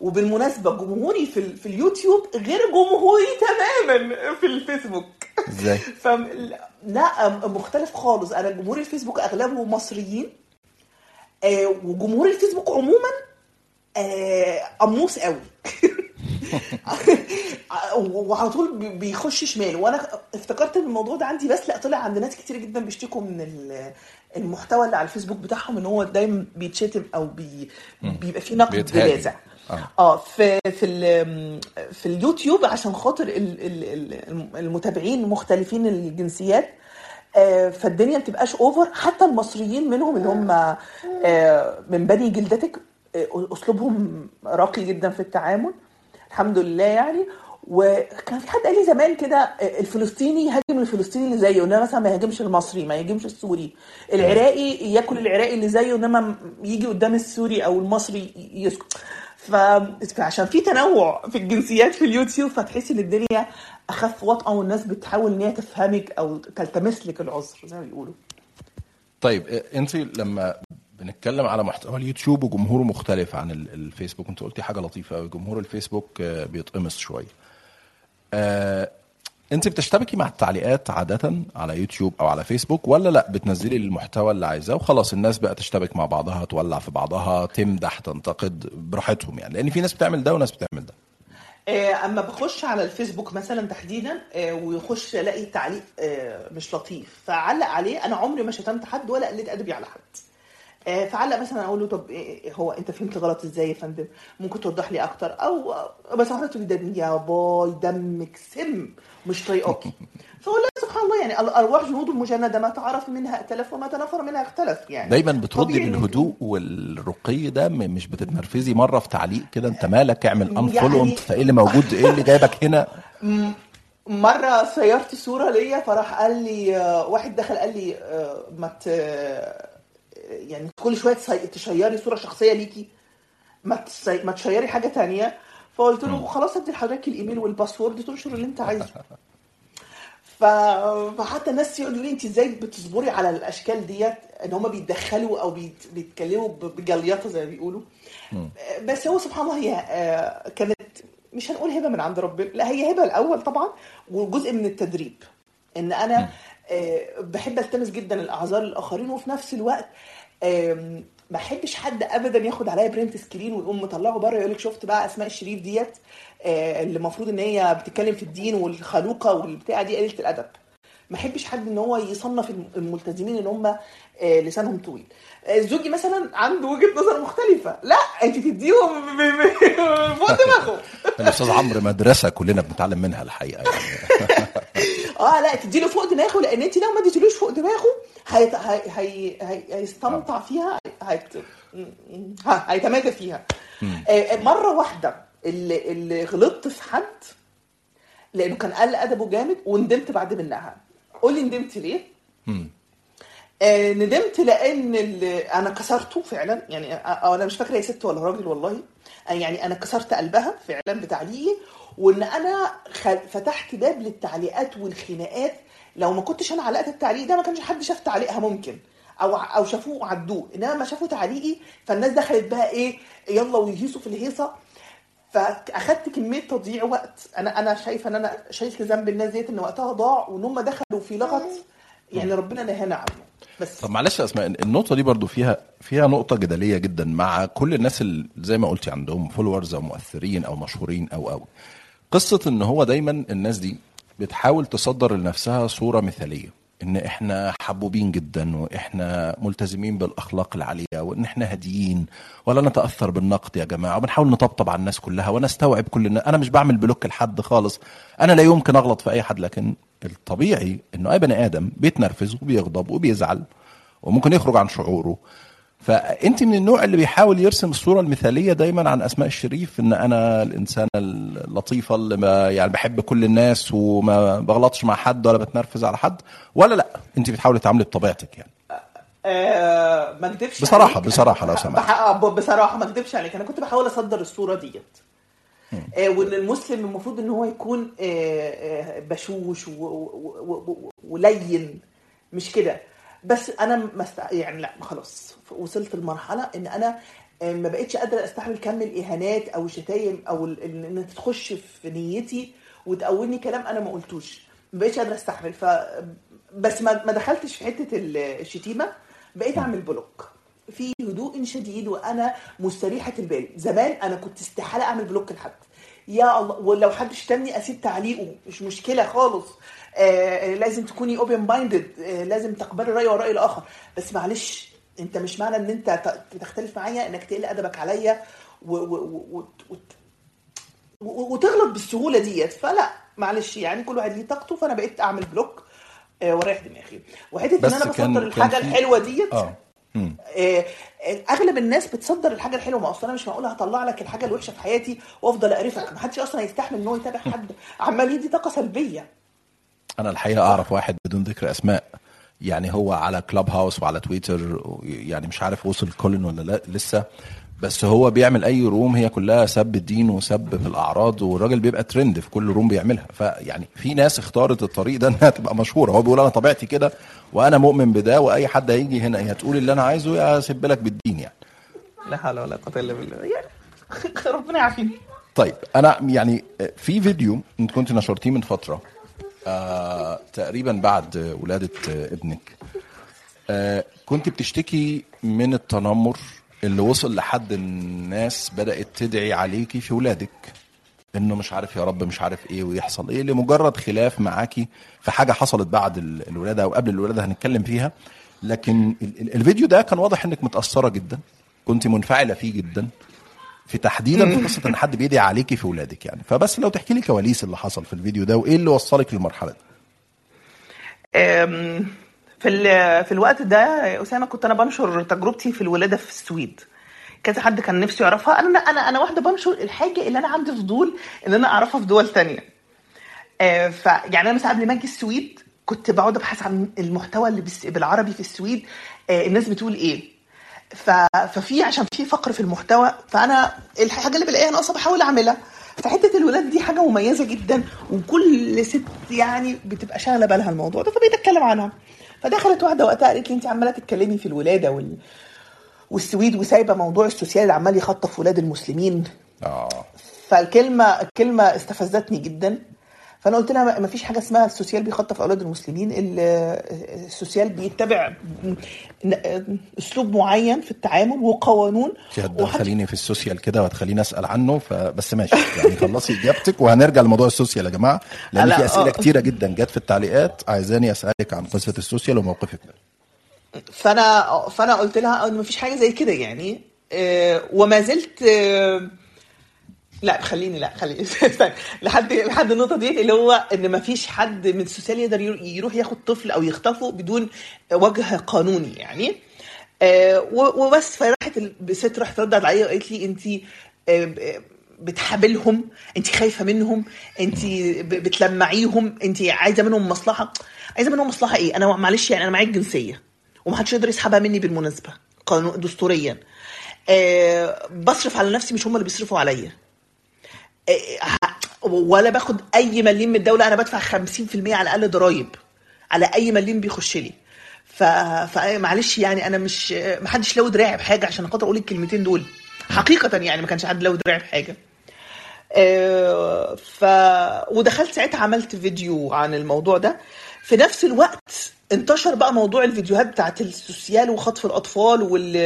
وبالمناسبة جمهوري في في اليوتيوب غير جمهوري تماما في الفيسبوك. إزاي؟ <laughs> فم... لا مختلف خالص. أنا جمهور الفيسبوك أغلبه مصريين. آه وجمهور الفيسبوك عموما آه قموص قوي. <laughs> وعلى طول بي- بيخش شمال. وأنا افتكرت إن الموضوع ده عندي بس لا طلع عند ناس كتير جدا بيشتكوا من ال- المحتوى اللي على الفيسبوك بتاعهم إن هو دايما بيتشتم أو بي بيبقى فيه نقد بيتهاجم. آه. آه في في في اليوتيوب عشان خاطر ال- ال- ال- المتابعين مختلفين الجنسيات آه، فالدنيا ما بتبقاش اوفر حتى المصريين منهم اللي هم آه، من بني جلدتك أسلوبهم راقي جدا في التعامل الحمد لله يعني. وكان في حد قال لي زمان كده الفلسطيني يهاجم الفلسطيني اللي زيه إنما مثلا ما يهاجمش المصري ما يهاجمش السوري. العراقي ياكل العراقي اللي زيه إنما يجي قدام السوري أو المصري يسكت. فعشان في تنوع في الجنسيات في اليوتيوب فتحسي إن الدنيا أخف وطأة والناس بتحاول إن هي تفهمك أو تلتمس لك العذر زي ما بيقولوا. طيب انت لما بنتكلم على محتوى اليوتيوب وجمهوره مختلف عن ال- الفيسبوك انت قلتي حاجة لطيفة قوي جمهور الفيسبوك آه، بيتقمص شوية. آه، انت بتشتبكي مع التعليقات عادة على يوتيوب أو على فيسبوك ولا لأ بتنزلي المحتوى اللي عايزاه وخلاص الناس بقى تشتبك مع بعضها تولع في بعضها تمدح تنتقد براحتهم يعني لأن في ناس بتعمل ده وناس بتعمل ده. آه، أما بخش على الفيسبوك مثلا تحديدا آه، ويخش ألاقي تعليق آه، مش لطيف فعلق عليه أنا عمري ما شتمت حد ولا قلت أدبي على حد. فعلق مثلا أقول له طب إيه- هو انت فهمت غلط إزاي يا فندم؟ ممكن توضح لي أكتر؟ أو بس حضرتك ده يا باي دمك سم مش طايقاكي <laughs> فاقول لا سبحان الله يعني الارواح جنود مجنده ما تعرف منها ائتلف وما تنافر منها اختلف يعني. دايما بتردي بالهدوء والرقي ده مش بتتنرفزي مرة في تعليق كده انت مالك اعمل unfollow يعني- انت إيه اللي موجود؟ إيه اللي جايبك هنا؟ مرة شيرت صورة ليا فراح قال لي آه، واحد دخل قال لي آه، ما ت... يعني كل شوية تشيري صورة شخصية ليكي. ما. ما تشيري حاجة تانية. فقلت له خلاص ادي لحضرتك ال email وال password تنشر اللي انت عايزه. <laughs> ف... فحتى الناس يقولوا لي انت إزاي بتصبري على الأشكال ديت؟ ان هم بيتدخلوا أو بيت... بيتكلموا بجليطه زي ما بيقولوا. بس هو سبحان الله هي آه، كانت مش هنقول هبة من عند ربنا لا هي هبة الأول طبعا وجزء من التدريب. إن أنا بحب ألتمس جدا الأعذار للآخرين وفي نفس الوقت ما أحبش حد ابدا ياخد عليا print screen ويقوم مطلعه بره يقول لك شفت بقى أسماء الشريف ديت آه، اللي المفروض إن هي بتتكلم في الدين والخلوقة والبتاع دي قليله الأدب. ما أحبش حد إن هو يصنف الم- الملتزمين إن هم آه، لسانهم طويل. آه، زوجي مثلا عنده وجهة نظر مختلفة. لا أنت تديهم فوق دماغه <laughs> الأستاذ عمرو مدرسة كلنا بنتعلم منها الحقيقة يعني. <laughs> آه لا تديله فوق دماغه لأن انت لو ما اديتلوش فوق دماغه هيت... هي... هي... هي... هيستمتع فيها هيت... هيتمادى فيها. آه، مرة واحدة اللي اللي غلطت في حد لأنه كان قل أدبه جامد وندمت بعد منها. قولي ندمت ليه؟ آه، ندمت لأن أنا كسرته فعلا. يعني آه، أنا مش فاكرة هي ست ولا راجل والله. آه، يعني أنا كسرت قلبها فعلا بتعليقي وان أنا خل... فتحت باب للتعليقات والخناقات لو ما كنتش أنا علقت التعليق ده ما كانش حد شاف تعليقها ممكن. أو أو شافوه وعدوه. إنما ما شافوا تعليقي فالناس دخلت بقى إيه يلا ويهيصوا في الهيصة. فأخدت كمية تضييع وقت. أنا أنا شايفة إن أنا شيلت ذنب الناس ديت إن وقتها ضاع وان هم دخلوا في لغط يعني ربنا نهانا عنه. بس طب معلش يا أسماء النقطة دي برضو فيها فيها نقطة جدلية جدا مع كل الناس اللي زي ما قلتي عندهم followers أو مؤثرين أو مشهورين أو أو. قصة إن هو دايما الناس دي بتحاول تصدر لنفسها صورة مثالية إن إحنا حبوبين جدا وإحنا ملتزمين بالأخلاق العالية وإن إحنا هاديين ولا نتأثر بالنقد يا جماعة وبنحاول نطبطب على الناس كلها ونستوعب كل الناس أنا مش بعمل بلوك لحد خالص أنا لا يمكن أغلط في أي حد لكن الطبيعي إنه أي بني آدم بيتنرفز وبيغضب وبيزعل وممكن يخرج عن شعوره. فأنت من النوع اللي بيحاول يرسم الصورة المثاليه دايما عن أسماء الشريف إن أنا الانسانه اللطيفه اللي ما يعني بحب كل الناس وما بغلطش مع حد ولا بتنرفز على حد ولا لأ أنت بتحاولي تعاملي بطبيعتك يعني. آه ما اكدبش بصراحة- عليك. بصراحة لو سمحت. آه، بصراحة ما اكدبش عليك. أنا كنت بحاول أصدر الصورة ديت. آه وإن المسلم المفروض إن هو يكون آه بشوش ولين. مش كده؟ بس أنا مست... يعني لا خلاص وصلت لمرحلة إن أنا آه، ما بقتش قادرة أستحمل كم الإهانات أو الشتايم أو إن تخش في نيتي وتقولني كلام أنا ما قلتوش. ما بقتش قادرة أستحمل. ف بس ما دخلتش في حتة ال- الشتيمة بقيت أعمل block. في هدوء شديد وأنا مستريحة البال. زمان أنا كنت استحالة أعمل block لحد. يا الله ولو حد شتمني أسيب تعليقه. مش مشكلة خالص. لازم تكوني open-minded آه لازم تقبلي الراي والراي الآخر. بس معلش انت مش معنى ان انت تختلف معايا انك تقل أدبك عليا و- و- و- وت- وت- و- وتغلط بالسهولة ديت. فلا معلش يعني كل واحد ليه طاقته فأنا بقيت أعمل بلوك آه، وأريح دماغي. وحتة إن أنا بصدر كان الحاجة الحلوة ديت. آه، آه، أغلب الناس بتصدر الحاجة الحلوة. ما أصل أنا مش معقول هطلع لك الحاجة الوحشة في حياتي وأفضل أقرفك. ما حدش أصلا هيستحمل إن هو يتابع حد. <laughs> عمال يدي طاقة سلبية. أنا الحقيقة أعرف واحد بدون ذكر أسماء يعني هو على كلاب هاوس وعلى تويتر يعني مش عارف وصل كولن ولا لا لسه بس هو بيعمل أي room هي كلها سب الدين وسب في الاعراض والراجل بيبقى ترند في كل room بيعملها. فيعني في ناس اختارت الطريق ده <laughs> إنها تبقى مشهورة. هو بيقول أنا طبيعتي كده وأنا مؤمن بده وأي حد هيجي هنا يا تقول اللي أنا عايزه يا اسيب لك بالدين يعني. لا حول ولا قوة إلا بالله. يعني <laughs> ربنا يعافينا. طيب أنا يعني في فيديو انت كنت نشرتيه من فترة آه تقريبا بعد ولادة ابنك. آه كنت بتشتكي من التنمر اللي وصل لحد الناس بدأت تدعي عليكي في ولادك إنه مش عارف يا رب مش عارف إيه ويحصل إيه لمجرد خلاف معاكي في حاجة حصلت بعد ال- الولادة أو قبل الولادة هنتكلم فيها. لكن ال- ال- الفيديو ده كان واضح إنك متأثرة جدا كنت منفعلة فيه جدا. في تحديدا في قصه إن حد بيدعي عليكي في ولادك يعني. فبس لو تحكي لي كواليس اللي حصل في الفيديو ده وإيه اللي وصلك للمرحلة دي؟ في في الوقت ده أسامة كنت أنا بنشر تجربتي في الولادة في السويد. كذا حد كان نفسه يعرفها. أنا أنا أنا واحدة بنشر الحاجة اللي أنا عندي فضول إن أنا أعرفها في دول تانية. آه، ف يعني أنا مثلا قبل ما أجي السويد كنت بقعد أبحث عن المحتوى اللي بالعربي في السويد. آه، الناس بتقول إيه. ففي عشان في فقر في المحتوى فأنا الحاجة اللي بلاقيها ناقصة بحاول أعملها. فحتة الولاد دي حاجة مميزة جدا وكل ست يعني بتبقى شاغلة بالها الموضوع ده فبقيت أتكلم عنها. فدخلت واحدة وقتها قالت لي انت عمالة تتكلمي في الولادة وال... والسويد وسايبة موضوع ال social اللي عمال يخطف ولاد المسلمين. آه. فالكلمه الكلمة استفزتني جدا. فأنا قلت لها ما فيش حاجة اسمها ال social بيخطف أولاد المسلمين ال- ال social بيتبع أسلوب معين في التعامل وقوانين. هتدخليني في ال social كده وهتخليني أسأل عنه فبس ماشي. يعني خلصي إجابتك وهنرجع لموضوع ال social يا جماعة لأن لا، في أسئلة آه. كتيرة جدا جت في التعليقات. عايزاني أسألك عن قصة السوسيال وموقفك. منه فانا فأنا قلت لها إن مفيش حاجة زي كده يعني آه، وما زلت آه، لا خليني لا خليني. <laughs> لحد لحد النقطة دي اللي هو إن مفيش حد من السوسيال يقدر يرو- يروح ياخد طفل أو يخطفه بدون وجه قانوني يعني. آه، وبس. فراحت الست راحت ردت عليا وقالت لي انت بتحابلهم انت خايفة منهم انت بتلمعيهم انت عايزة منهم مصلحة. عايزة منهم مصلحة إيه؟ أنا معلش يعني أنا معايا الجنسيه ومحدش يقدر يسحبها مني بالمناسبة قانون دستوريا. آه، بصرف على نفسي مش هم اللي بيصرفوا عليا. آه، ولا باخد أي مليم من الدولة أنا بدفع 50% على الأقل ضرايب على أي مليم بيخش لي. ف... فمعلش يعني أنا مش محدش له دراعي بحاجة عشان خاطر أقول الكلمتين دول. حقيقة يعني ما كانش حد له دراعي بحاجة. آه، ف ودخلت ساعتها عملت فيديو عن الموضوع ده. في نفس الوقت انتشر بقى موضوع الفيديوهات بتاعت السوسيال وخطف الأطفال وال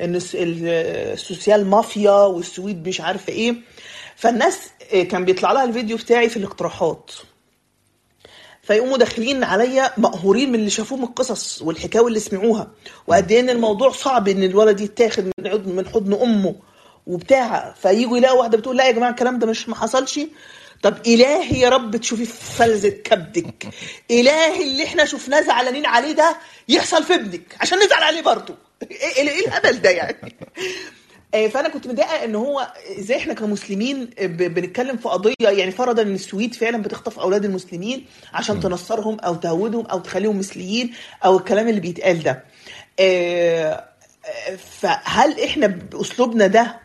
إن الس- ال- السوسيال مافيا والسويد مش عارفة إيه. فالناس آه، كان بيطلع لها الفيديو بتاعي في الاقتراحات. فيقوموا داخلين عليا مقهورين من اللي شافوه من القصص والحكاوي اللي سمعوها. وقد إيه إن الموضوع صعب إن الولد يتاخد من من حضن أمه وبتاع. فييجوا يلاقوا واحدة بتقول لا يا جماعة الكلام ده مش ما حصلش. طب إلهي يا رب تشوفي في فلذة كبدك. إلهي اللي إحنا شفناه زعلانين عليه ده يحصل في ابنك عشان نزعل عليه برضه. إيه <laughs> إيه إيه الهبل ده يعني؟ فأنا كنت متضايقة إن هو إزاي إحنا كمسلمين بنتكلم في قضية يعني فرضا إن السويد فعلا بتخطف أولاد المسلمين عشان تنصرهم أو تهودهم أو تخليهم مثليين أو الكلام اللي بيتقال ده. آه، آه، فهل إحنا بأسلوبنا ده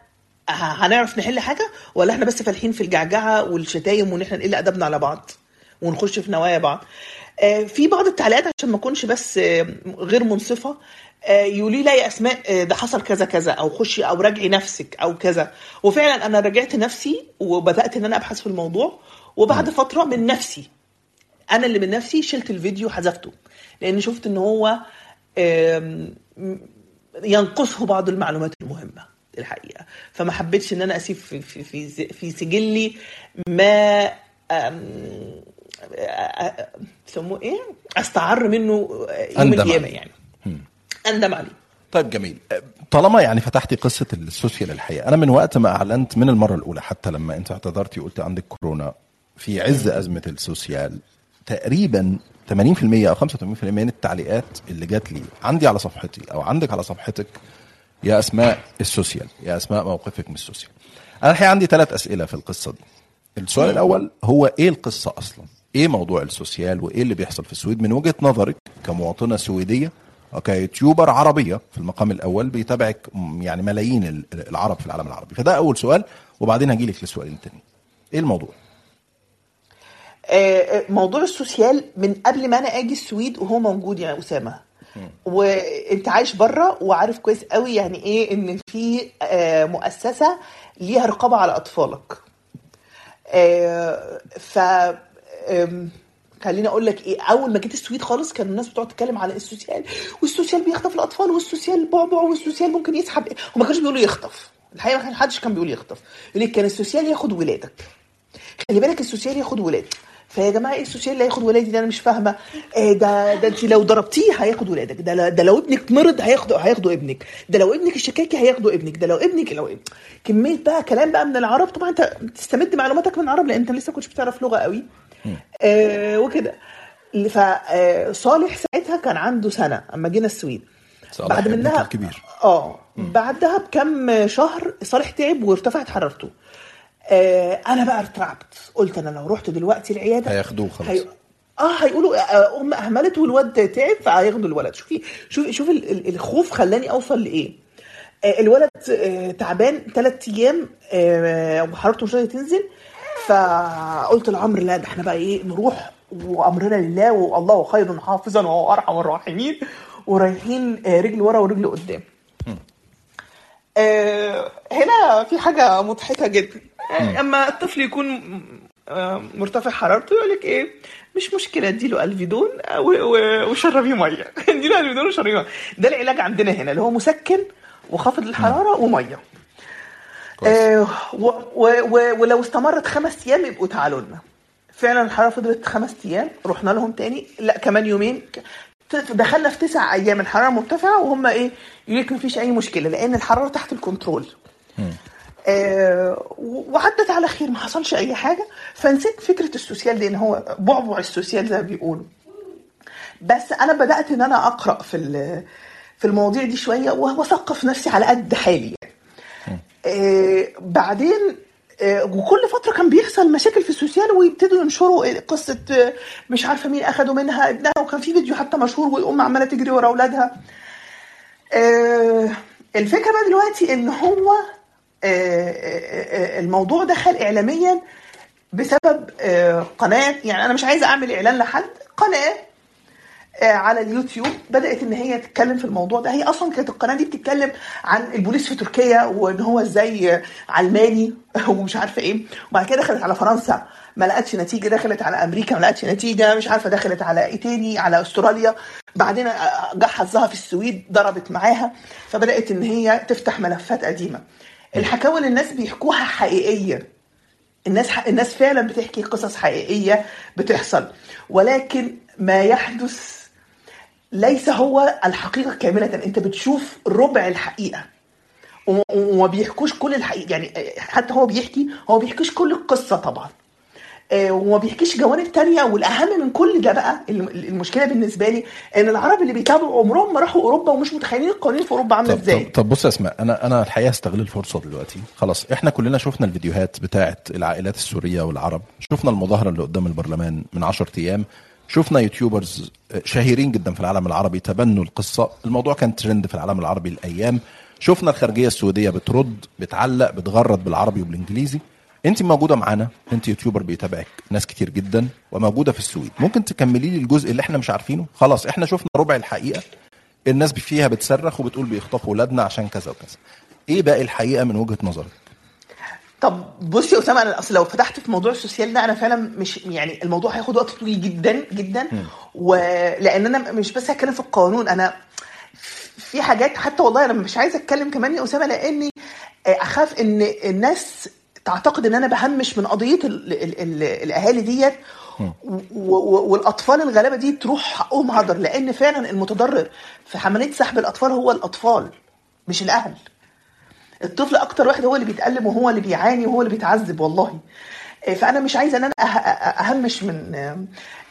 هنعرف نحل حاجة ولا إحنا بس فالحين في الجعجعة والشتايم وإن إحنا نقل أدبنا على بعض ونخش في نوايا بعض؟ آه، في بعض التعليقات عشان ما أكونش بس آه، غير منصفة آه، يقولوا لي لا يا أسماء آه، ده حصل كذا كذا أو خشي أو راجعي نفسك أو كذا. وفعلا أنا راجعت نفسي وبدأت إن أنا أبحث في الموضوع وبعد فترة من نفسي أنا اللي من نفسي شلت الفيديو حذفته لأن شفت إن هو ينقصه بعض المعلومات المهمة الحقيقة. فما حبيتش إن أنا أسيب في في في, في سجلي ما يسموه إيه؟ أستعر منه يوم أندم القيامة. يعني. اندم عليه طيب جميل. طالما يعني فتحتي قصة السوشيال الحقيقة أنا من وقت ما أعلنت من المرة الأولى حتى لما أنت اعتذرتي وقلت عندك كورونا في عز أزمة ال social تقريبا 80% أو 85% من التعليقات اللي جات لي عندي على صفحتي أو عندك على صفحتك يا أسماء ال social يا أسماء موقفك من ال social. أنا الحقيقة عندي ثلاث أسئلة في القصة دي. السؤال الأول هو إيه القصة أصلا؟ إيه موضوع ال social؟ وإيه اللي بيحصل في السويد؟ من وجهة نظرك كمواطنة سويدية ك YouTuber عربية في المقام الأول بيتابعك يعني ملايين ال- العرب في العالم العربي. فده أول سؤال وبعدين هجي لك للسؤال الثاني إيه الموضوع؟ آه، آه، موضوع ال social من قبل ما أنا آجي السويد وهو موجود يا أسامة. وأنت عايش بره وعارف كويس قوي يعني إيه إن في آه، مؤسسة ليها رقابة على أطفالك. ف خليني أقول لك إيه أول ما جيت السويد خالص كان الناس بتقعد تتكلم على ال social وال social بيخطف الأطفال وال social بعبع وال social ممكن يسحب. وما كانوش بيقولوا يخطف. الحقيقة ما حدش كان بيقول يخطف. يقول لك كان ال social ياخد ولادك. خلي بالك ال social ياخد ولادك فيا جماعة إيه ال social اللي هياخد ولادي ده أنا مش فاهمة. إيه ده ده انت لو ضربتيه هياخد ولادك. ده ده لو ابنك مرض هياخدوا هياخدوا ابنك. ده لو ابنك اشتكى هياخدوا ابنك. ده لو ابنك لو ابنك. كمية بقى كلام بقى من العرب. طبعا أنت بتستمد معلوماتك من العرب لأن أنت لسه كنتش بتعرف لغة قوي. آه وكده. فصالح ساعتها كان عنده سنة أما جينا السويد. صالح بعد منها الكبير. آه. بعدها بكم شهر صالح تعب وارتفعت حرارته. آه أنا بقى ارتعبت. قلت أنا لو رحت دلوقتي العيادة هياخدوه خلاص. هي... آه هيقولوا آه، أم اهملت والواد تعب فهياخدوا الولد. شوفي شوفي شوفي ال- ال- الخوف خلاني أوصل لإيه. آه الولد آه تعبان ثلاث أيام آه وحرارته مش راضيه تنزل. فقلت لعمرو لا ده إحنا بقى إيه نروح. وأمرنا لله والله خير حافظا وهو ارحم الراحمين. ورايحين آه رجل ورا ورجل قدام. آه، هنا في حاجة مضحكة جدا. آه، أما الطفل يكون مرتفع حرارته يقول لك إيه مش مشكلة اديله ألفيدون وشربيه مية. <laughs> اديله ألفيدون وشربيه مية. ده العلاج عندنا هنا اللي هو مسكن وخافض الحرارة ومية. كويس. آه، و- و- و- ولو استمرت خمس أيام يبقوا تعالوا لنا. فعلا الحرارة فضلت خمس أيام رحنا لهم تاني. لا كمان يومين. دخلنا في تسع أيام الحرارة مرتفعة وهم إيه يقول لك مفيش أي مشكلة لأن الحرارة تحت ال control. آه وعدت على خير ما حصلش أي حاجة. فنسيت فكرة ال social لأن هو بعبع ال social زي ما بيقولوا. بس أنا بدأت إن أنا أقرأ في في المواضيع دي شوية وأثقف نفسي على قد حالي. بعدين آه وكل فترة كان بيحصل مشاكل في ال social ويبتدوا ينشروا إيه قصة آه، مش عارفة مين أخدوا منها ابنها وكان في فيديو حتى مشهور والأم عمالة تجري ورا أولادها. آه، الفكرة بقى دلوقتي إن هو آه، آه، آه، الموضوع دخل اعلاميا بسبب آه، قناة يعني أنا مش عايزة أعمل إعلان لحد قناة آه، على اليوتيوب. بدأت إن هي تتكلم في الموضوع ده. هي أصلا كانت القناة دي بتتكلم عن البوليس في تركيا وإن هو إزاي آه، علماني <laughs> ومش عارفة إيه. وبعد كده دخلت على فرنسا. ما لقتش نتيجة. دخلت على أمريكا ما لقتش نتيجة مش عارفة. دخلت على إيه تاني؟ على أستراليا. بعدين آه، جه حظها في السويد ضربت معاها. فبدأت إن هي تفتح ملفات قديمة. الحكاوي اللي الناس بيحكوها حقيقية. الناس الناس فعلا بتحكي قصص حقيقية بتحصل. ولكن ما يحدث ليس هو الحقيقة كاملة. انت بتشوف ربع الحقيقة. وما- بيحكوش كل الحقيقة. يعني حتى هو بيحكي هو بيحكيش كل القصة طبعا. آه، وما بيحكيش جوانب تانية. والأهم من كل ده بقى الم- المشكلة بالنسبة لي إن العرب اللي بيتابعوا عمرهم ما راحوا أوروبا ومش متخيلين القوانين في أوروبا عاملة طب, إزاي. طب, طب بص يا أسماء أنا أنا الحقيقة استغل الفرصة دلوقتي. خلاص إحنا كلنا شفنا الفيديوهات بتاعه العائلات السورية والعرب. شفنا المظاهرة اللي قدام البرلمان من 10 أيام. شفنا يوتيوبرز شهيرين جدا في العالم العربي تبنوا القصة. الموضوع كان ترند في العالم العربي الأيام. شفنا الخارجية السعودية بترد بتعلق بتغرد بالعربي وبالإنجليزي. أنت موجودة معانا أنت يوتيوبر بيتابعك ناس كتير جدا وموجودة في السويد. ممكن تكملي لي الجزء اللي إحنا مش عارفينه؟ خلاص إحنا شفنا ربع الحقيقة الناس فيها بتصرخ وبتقول بيخطفوا ولادنا عشان كذا وكذا. إيه باقي الحقيقة من وجهة نظرك؟ طب بص يا أسامة أنا أصل لو فتحت في موضوع السوسيال ده أنا فعلا مش يعني الموضوع هياخد وقت طويل جدا جدا. ولان أنا مش بس هتكلم في القانون أنا في حاجات حتى والله أنا مش عايزه أتكلم كمان يا أسامة لأني أخاف إن الناس تعتقد إن أنا بهمش من قضية ال ال ال الأهالي ديت. والأطفال الغلابة دي تروح حقهم هدر لأن فعلا المتضرر في عمليه سحب الأطفال هو الأطفال مش الأهل. الطفل أكتر واحد هو اللي بيتألم وهو اللي بيعاني وهو اللي بيتعذب والله. فأنا مش عايزة إن أنا أه- أه- أهمش من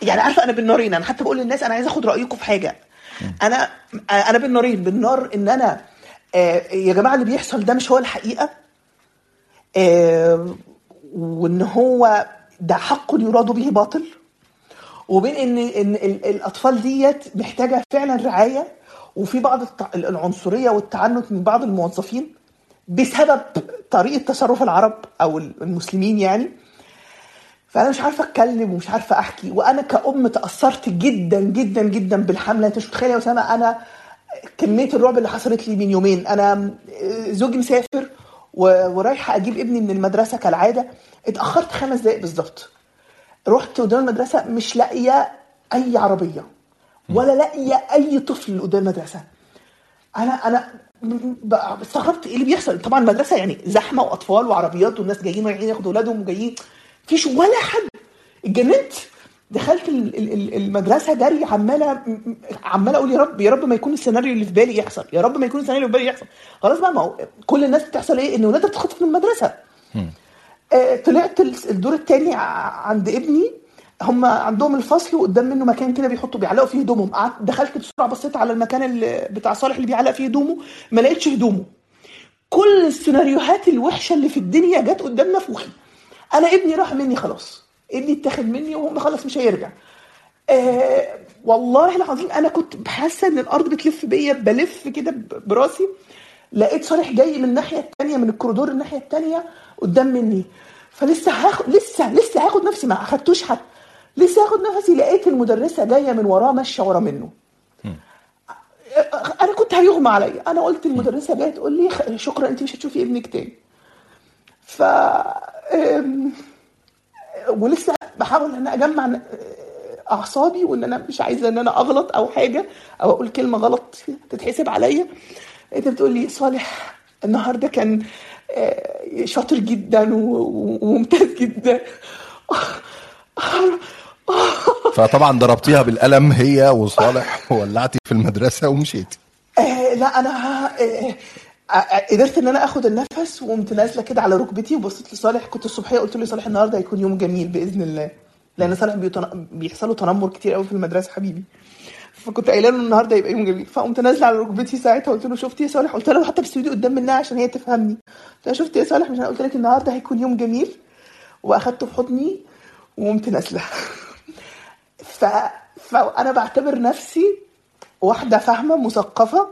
يعني عارفة أنا بالنارين أنا حتى بقول للناس أنا عايزة أخد رأيكم في حاجة. أنا أنا بالنارين بالنار إن أنا آه، يا جماعة اللي بيحصل ده مش هو الحقيقة؟ آه، وإن هو ده حق يراد به باطل؟ وبين إن إن ال- الأطفال ديت محتاجة فعلا رعاية وفي بعض العنصرية والتعنت من بعض الموظفين بسبب طريقة تصرف العرب أو المسلمين يعني. فأنا مش عارفة أتكلم ومش عارفة أحكي وأنا كأم تأثرت جدا جدا جدا بالحملة. أنت مش متخيله يا أسامة أنا كمية الرعب اللي حصلت لي من يومين. أنا زوجي مسافر ورايحة أجيب ابني من المدرسة كالعادة. اتأخرت خمس دقائق بالظبط. رحت قدام المدرسة مش لاقية أي عربية ولا لاقية أي طفل قدام المدرسة. أنا أنا استغربت إيه اللي بيحصل. طبعا المدرسة يعني زحمة وأطفال وعربيات والناس جايين رايحين ياخدوا أولادهم وجايين. مفيش ولا حد. اتجننت. دخلت ال- ال- ال- المدرسة جري عمالة عمالة أقول يا رب يا رب ما يكون السيناريو اللي في بالي يحصل. يا رب ما يكون السيناريو اللي في بالي يحصل. خلاص بقى ما هو كل الناس بتحصل إيه؟ إن ولادها بتتخطف من المدرسة. آه، طلعت ال- الدور الثاني عند ابني. هم عندهم الفصل وقدام منه مكان كده بيحطوا بيعلقوا فيه هدومهم. قعدت دخلت بسرعة بصيت على المكان اللي بتاع صالح اللي بيعلق فيه هدومه ما لقيتش هدومه. كل السيناريوهات الوحشة اللي في الدنيا جت قدام نافوخي أنا ابني راح مني خلاص. ابني اتاخد مني وهم خلاص مش هيرجع. آه والله العظيم أنا كنت حاسه إن الأرض بتلف بيا بلف كده براسي. لقيت صالح جاي من الناحية التانية من الكوريدور الناحية التانية قدام مني. فلسه هاخد لسه لسه هاخد نفسي ما أخدتوش حتى. لسه هاخد نفسي لقيت المدرسة جاية من وراه ماشية ورا منه. أنا كنت هيغمى عليا. أنا قلت المدرسة جاية تقول لي "خ- شكرا انت مش هتشوفي ابنك تاني. ف ولسه بحاول إن أنا أجمع أعصابي وإن أنا مش عايزة إن أنا أغلط أو حاجة أو أقول كلمة غلط تتحسب عليا. أنت بتقول لي صالح النهارده كان شاطر جدا وممتاز جدا. <laughs> <laughs> فطبعا ضربتيها بالقلم هي وصالح وولعتي في المدرسة ومشيتي آه لا أنا آه آه قدرت إن أنا آخد النفس وقمت نازلة كده على ركبتي وبصيت لصالح. كنت الصبحية قلت له صالح النهارده هيكون يوم جميل بإذن الله. لأن صالح بيتن... بيحصل له تنمر كتير قوي في المدرسة حبيبي. فكنت قايلة له النهارده يبقى يوم جميل. فقمت نازلة على ركبتي ساعتها قلت له شفتي يا صالح؟ قلت له حتى بالسويدي قدام منها عشان هي تفهمني. قلت لها شفتي يا صالح؟ مش أنا قلت لك النهارده هيكون يوم جميل. وأخدته في حضني وقمت نازلة. <laughs> ف... فانا بعتبر نفسي واحدة فاهمة مثقفة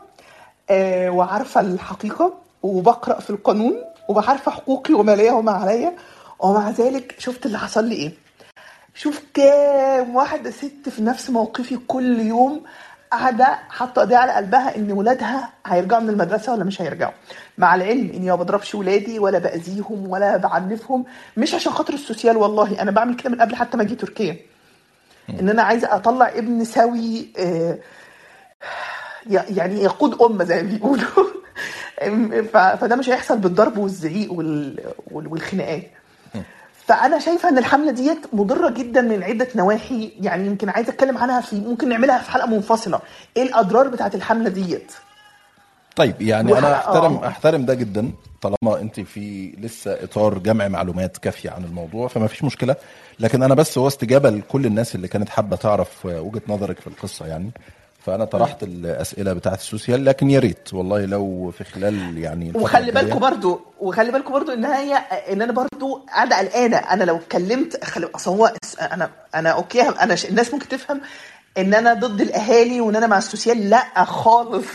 آه، وعارفة الحقيقة وبقرأ في القانون وبعرف حقوقي وما ليا وما عليا. ومع ذلك شفت اللي حصل لي إيه؟ شوف كام واحدة ست في نفس موقفي كل يوم قاعدة حاطة إيديها على قلبها إن ولادها هيرجعوا من المدرسة ولا مش هيرجعوا. مع العلم إني ما بضربش ولادي ولا بأذيهم ولا بعنفهم مش عشان خاطر السوسيال والله أنا بعمل كده من قبل حتى ما أجي تركيا. إن أنا عايزه أطلع ابن سوي آه، يعني يقود أمة زي ما بيقولوا. <laughs> فده مش هيحصل بالضرب والزعيق وال- وال- والخناقات. فأنا شايفة إن الحملة ديت مضرة جدا من عدة نواحي يعني يمكن عايزه أتكلم عنها في ممكن نعملها في حلقة منفصلة. إيه الأضرار بتاعت الحملة ديت؟ طيب يعني أنا وح- أحترم آه. أحترم ده جدا طالما أنت في لسه إطار جمع معلومات كافية عن الموضوع فما فيش مشكلة. لكن أنا بس هو استجابه لكل الناس اللي كانت حابة تعرف وجهة نظرك في القصة يعني فأنا طرحت الأسئلة بتاعت ال social لكن يا ريت والله لو في خلال يعني وخلي بالكم برضو وخلي بالكم برضو إن هي إن أنا برضو قاعدة قلقانة. أنا لو اتكلمت خلي أصل هو أنا أنا okay أنا ش... الناس ممكن تفهم إن أنا ضد الأهالي وإن أنا مع ال social لأ خالص.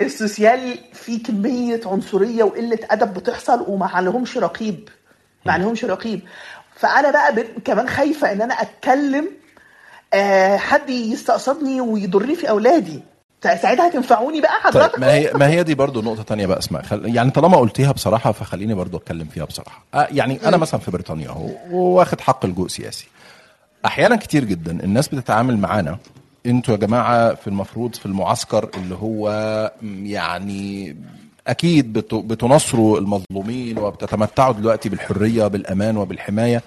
السوسيال فيه كمية عنصرية وقلة أدب بتحصل وما عليهمش رقيب ما عليهمش رقيب. فأنا بقى. كمان خايفة إن أنا أتكلم آه حد يستقصدني ويضرني في أولادي. ساعتها هتنفعوني بقى حضرتك؟ طيب ما هي ما هي دي برضو نقطة تانية بقى اسمع خل... يعني طالما قلتيها بصراحة فخليني برضو أتكلم فيها بصراحة. آه يعني أنا مثلا في بريطانيا أهو واخد حق اللجوء سياسي. أحيانا كتير جدا الناس بتتعامل معانا أنتوا يا جماعة في المفروض في المعسكر اللي هو يعني أكيد بت... بتنصروا المظلومين وبتتمتعوا دلوقتي بالحرية بالأمان وبالحماية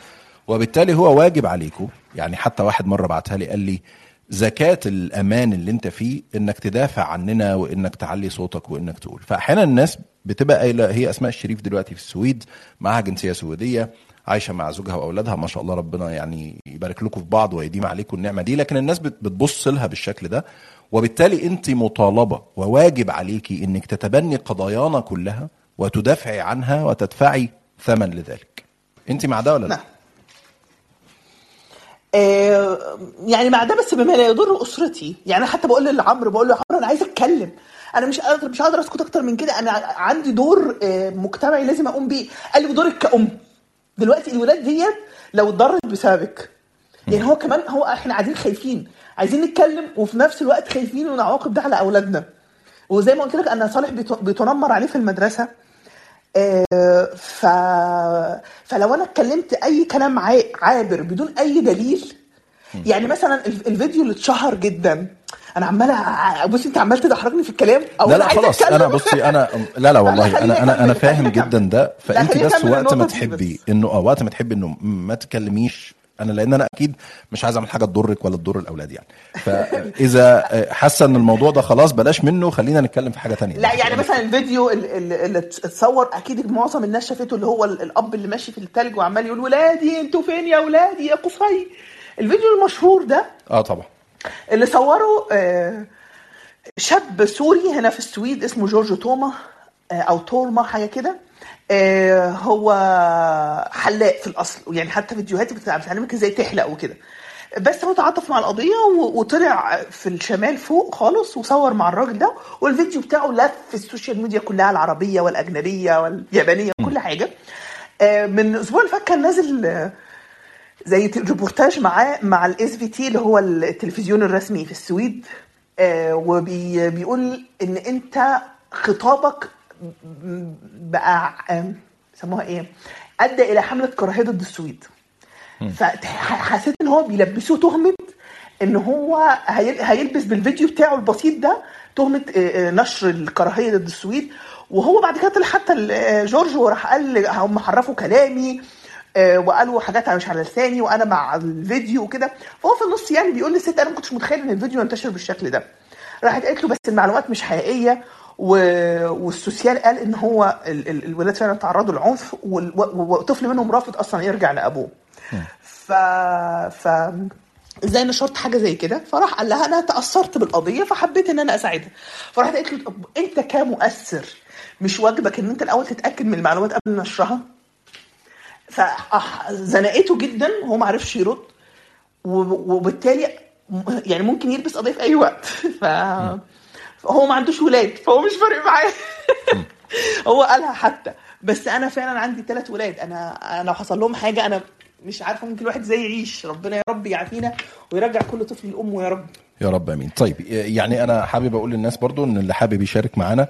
وبالتالي هو واجب عليكم. يعني حتى واحد مرة بعتها لي قال لي زكاة الأمان اللي أنت فيه إنك تدافع عننا وإنك تعلي صوتك وإنك تقول. فأحيانا الناس بتبقى قايلة هي أسماء الشريف دلوقتي في السويد معاها جنسية سويدية عايشة مع زوجها وأولادها ما شاء الله ربنا يعني يبارك لكم في بعض ويديم عليكم النعمة دي. لكن الناس بت- بتبص لها بالشكل ده وبالتالي أنت مطالبة وواجب عليكي إنك تتبني قضايانا كلها وتدافعي عنها وتدفعي ثمن لذلك. أنت مع ده ولا لا؟ نعم. آه، يعني مع ده بس بما لا يضر أسرتي. يعني حتى بقول لعمرو بقول له يا عمرو أنا عايز أتكلم. أنا مش قادر مش قادر أسكت أكتر من كده. أنا عندي دور آه، مجتمعي لازم أقوم بيه. قال لي ودورك كأم. دلوقتي الولاد ديت لو اتضرت بسببك. يعني هو كمان هو إحنا قاعدين خايفين. عايزين نتكلم وفي نفس الوقت خايفين من عواقب ده على اولادنا. وزي ما قلت لك أن صالح بيت- بيتنمر عليه في المدرسة. آه، ف... فلو أنا اتكلمت أي كلام عا- عابر بدون أي دليل يعني مثلا ال- الفيديو اللي اتشهر جدا أنا عماله ع- بصي انت عمال تدحرجني في الكلام. أو لا لا خلاص. أنا بصي أنا لا لا والله. أنا أنا أنا فاهم جدا. ده. فأنت بس وقت ما تحبي. انه آه وقت ما تحبي إنه ما تكلميش أنا لأن أنا أكيد مش عايز أعمل حاجة تضرك ولا تضر الأولاد يعني. فإذا حاسة إن الموضوع ده خلاص بلاش منه خلينا نتكلم في حاجة تانية. لا يعني مثلا الفيديو ال- ال- اللي اتصور أكيد معظم الناس شافته اللي هو ال- الأب اللي ماشي في التلج وعمال يقول ولادي أنتوا فين يا ولادي؟ يا قصي. الفيديو المشهور ده آه طبعا. اللي صوره آه، شاب سوري هنا في السويد اسمه جورج توما آه، أو تورما حاجة كده. آه، هو حلاق في الأصل يعني حتى فيديوهاته بتعلمك إزاي تحلق وكده. بس هو تعاطف مع القضية وطلع في الشمال فوق خالص وصور مع الراجل ده والفيديو بتاعه لف في ال social media كلها العربية والأجنبية واليابانية كل حاجة. من الأسبوع اللي فات كان نازل زي ريبورتاج معاه مع ال SVT اللي هو التلفزيون الرسمي في السويد وبيقول إن أنت خطابك بقى سموها إيه؟ أدى إلى حملة كراهية ضد السويد. فحسيت إن هو بيلبسوه تهمة إن هو هيل- هيلبس بالفيديو بتاعه البسيط ده تهمة آه، آه، نشر الكراهية ضد السويد. وهو بعد كده طلع حتى آه، جورج وراح قال هم حرفوا كلامي آه، وقالوا حاجات مش على لساني وأنا مع الفيديو وكده. فهو في النص يعني بيقول للست أنا ما كنتش متخيل إن الفيديو ينتشر بالشكل ده. راحت قالت له بس المعلومات مش حقيقية و... والسوسيال قال إن هو ال... ال... الولاد فعلا تعرضوا للعنف وال... و- وطفل منهم رافض أصلا يرجع لأبوه. ف ف إزاي نشرت حاجة زي كده؟ فراح قال لها أنا تأثرت بالقضية فحبيت إن أنا أساعدها. فراحت قالت له طب أنت كمؤثر مش واجبك إن أنت الأول تتأكد من المعلومات قبل نشرها؟ فزنقته جدا وهو ما عرفش يرد وبالتالي يعني ممكن يلبس قضية في أي وقت. <laughs> ف... فهو ما عندوش ولاد فهو مش فارق معاه. <laughs> هو قالها حتى. بس أنا فعلا عندي ثلاث ولاد. أنا لو حصل لهم حاجة أنا مش عارفة ممكن الواحد إزاي يعيش؟ ربنا يا رب يعافينا ويرجع كل طفل لامه يا رب. يا رب آمين. طيب يعني أنا حابب أقول للناس برضو إن اللي حابب يشارك معانا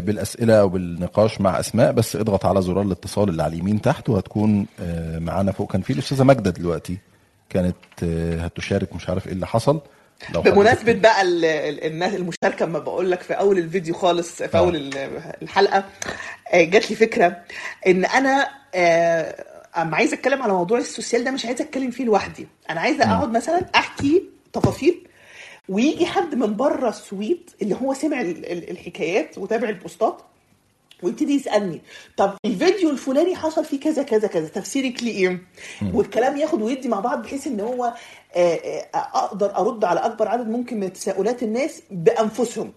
بالأسئلة أو بالنقاش مع أسماء بس اضغط على زرار الاتصال اللي على اليمين تحت وهتكون آه، معانا فوق. كان في الأستاذة ماجدة دلوقتي كانت آه، هتشارك مش عارف إيه اللي حصل. لو بمناسبة بقى ال- ال- الناس المشاركة ما بقول لك في أول الفيديو خالص في آه. اول ال- الحلقة آه، جات لي فكرة إن أنا آه، أما عايزه أتكلم على موضوع السوسيال ده مش عايزه أتكلم فيه لوحدي. أنا عايزة أقعد مثلا أحكي تفاصيل ويجي حد من بره السويد اللي هو سمع ال- ال- الحكايات وتابع البوستات ويبتدي يسألني طب الفيديو الفلاني حصل فيه كذا كذا كذا تفسيرك ليه والكلام ياخد ويدي مع بعض بحيث إن هو آه، آه، أقدر أرد على أكبر عدد ممكن من تساؤلات الناس بأنفسهم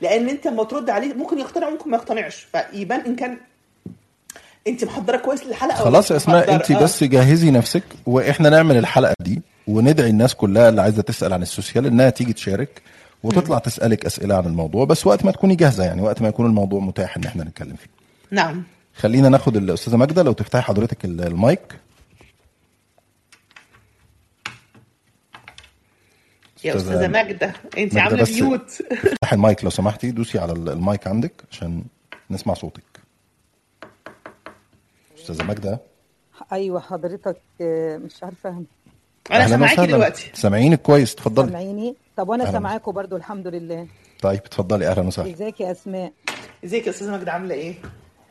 لأن أنت لما ترد عليه ممكن يقتنع ممكن ما يقتنعش فيبان إن كان أنت محضرة كويس للحلقة خلاص يا أسماء؟ أنت آه. بس جهزي نفسك وإحنا نعمل الحلقة دي وندعي الناس كلها اللي عايزة تسأل عن السوسيال إنها تيجي تشارك وتطلع تسألك أسئلة عن الموضوع بس وقت ما تكوني جاهزة يعني وقت ما يكون الموضوع متاح إن إحنا نتكلم فيه. نعم. خلينا ناخد الاستاذه ماجدة لو تفتحي حضرتك ال- المايك. يا أستاذة ماجدة أنت عاملة mute <laughs> افتحي المايك لو سمحتي دوسي على ال- المايك عندك عشان نسمع صوتك. أستاذة ماجدة. أيوه حضرتك آه، مش عارفة أنا أهلاً سامعاكي. دلوقتي. سامعينك كويس اتفضلي. سامعيني؟ طب وأنا سامعاكم برضو الحمد لله. طيب اتفضلي. أهلا وسهلا. إزيك يا أسماء؟ إزيك يا أستاذة ماجده عاملة إيه؟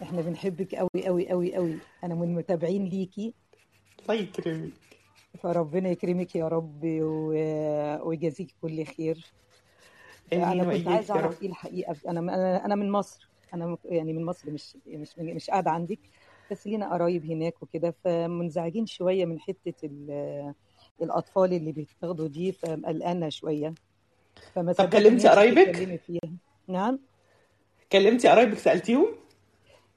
إحنا بنحبك قوي قوي قوي قوي أنا من متابعين ليكي. الله يكرمك. فربنا يكرمك يا رب و- ويجازيك كل خير. أنا كنت عايزة أعرف إيه الحقيقة أنا أنا من مصر. أنا يعني من مصر مش مش مش قاعدة عندك. بس لينا قرايب هناك وكده فمنزعجين شوية من حتة ال- الأطفال اللي بيتاخدوا دي فقلقانة شوية. فما طب كلمتي قرايبك؟ نعم. كلمتي قرايبك سألتيهم؟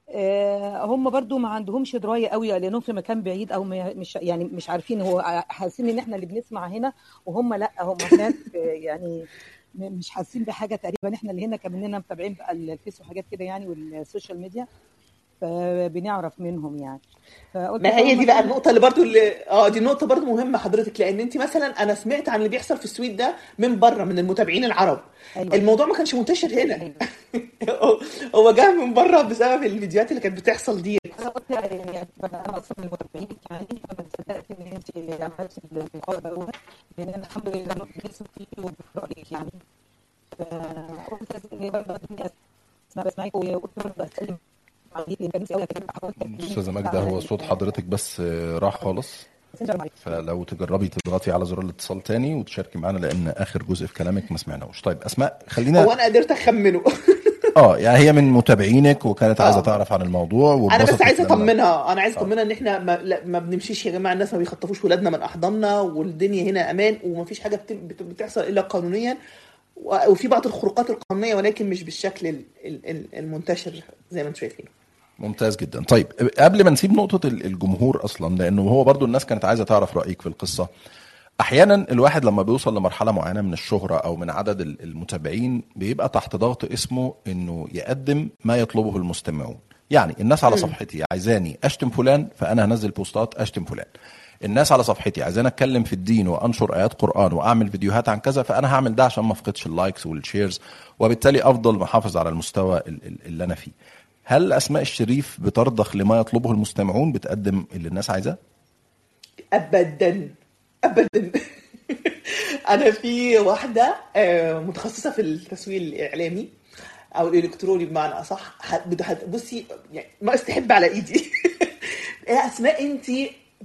آه، هم برضو ما عندهمش دراية قوي لأنهم في مكان بعيد أو مش يعني مش عارفين هو حاسين إن إحنا اللي بنسمع هنا وهم لأ هم هناك يعني مش حاسين بحاجة تقريبا إحنا اللي هنا كمننا متابعين بقى ال Face وحاجات كده يعني وال social media. فبنعرف منهم يعني. ما هي دي بقى النقطة اللي برضو اللي آه دي نقطة برضو مهمة حضرتك لأن أنت مثلا أنا سمعت عن اللي بيحصل في السويد ده من بره من المتابعين العرب. أيوة. الموضوع ما كانش منتشر هنا. <laughs> هو جه من بره بسبب الفيديوهات اللي كانت بتحصل دي. أنا قلت يعني أنا أصلا المتابعين يعني فما صدقت إن أنت عملتي اللقاء ده. لأن أنا الحمد لله لسه فيه وبرايك يعني. فقلت لازم برضه أسمع بسمعك وقلت برضه اسلم استاذه ماجده هو صوت حضرتك بس آه، راح خالص. فلو تجربي تضغطي على زرار الاتصال تاني وتشاركي معانا لأن آخر جزء في كلامك ما سمعناهوش. طيب أسماء هو خلينا أنا قدرت أخمنه. <laughs> آه يعني هي من متابعينك وكانت عايزة آه. تعرف عن الموضوع أنا بس عايزة لما- أطمنها. أنا عايزة أطمنها إن إحنا ما, لا ما بنمشيش يا جماعة الناس ما بيخطفوش ولادنا من أحضاننا والدنيا هنا أمان ومفيش حاجة بت- بت- بتحصل إلا قانونيا. وفي بعض الخروقات القانونية ولكن مش بالشكل ال- ال- ال- المنتشر زي ما أنتم شايفين. ممتاز جدا. طيب قبل ما نسيب نقطة ال- الجمهور أصلا لأنه هو برضو الناس كانت عايزة تعرف رأيك في القصة. أحيانا الواحد لما بيوصل لمرحلة معينة من الشهرة أو من عدد ال- المتابعين بيبقى تحت ضغط اسمه إنه يقدم ما يطلبه المستمعون. يعني الناس على صفحتي عايزاني أشتم فلان فأنا هنزل بوستات أشتم فلان. الناس على صفحتي عايزاني أتكلم في الدين وأنشر آيات قرآن وأعمل فيديوهات عن كذا فأنا هعمل ده عشان ما أفقدش ال likes وال shares وبالتالي أفضل محافظ على المستوى ال- ال- اللي أنا فيه. هل أسماء الشريف بترضخ لما يطلبه المستمعون بتقدم اللي الناس عايزاه؟ ابدا. ابدا. <laughs> أنا في واحدة آه، متخصصة في التسويق الإعلامي أو الإلكتروني بمعنى أصح. بصي يعني ما استحب على إيدي. <laughs> أسماء انت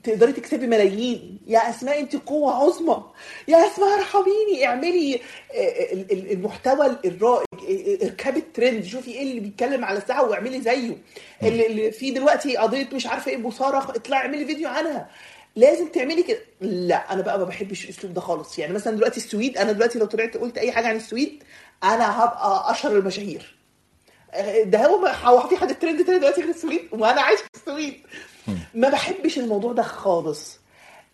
تقدري تكسبي ملايين. يا أسماء أنت قوة عظمى. يا أسماء ارحميني. اعملي آه، ال- ال- المحتوى الرائج آه، اركبي الترند. شوفي إيه اللي بيتكلم على الساعة واعملي زيه. اللي في دلوقتي قضية مش عارفة إيه بوصاره اطلعي اعملي فيديو عنها. لازم تعملي كده. لا أنا بقى ما بحبش الاسلوب ده خالص. يعني مثلا دلوقتي السويد أنا دلوقتي لو طلعت قلت أي حاجة عن السويد أنا هبقى أشهر المشاهير. ده هو ما- هو في حد ترند تاني دلوقتي غير السويد؟ وأنا عايش في السويد. ما بحبش الموضوع ده خالص.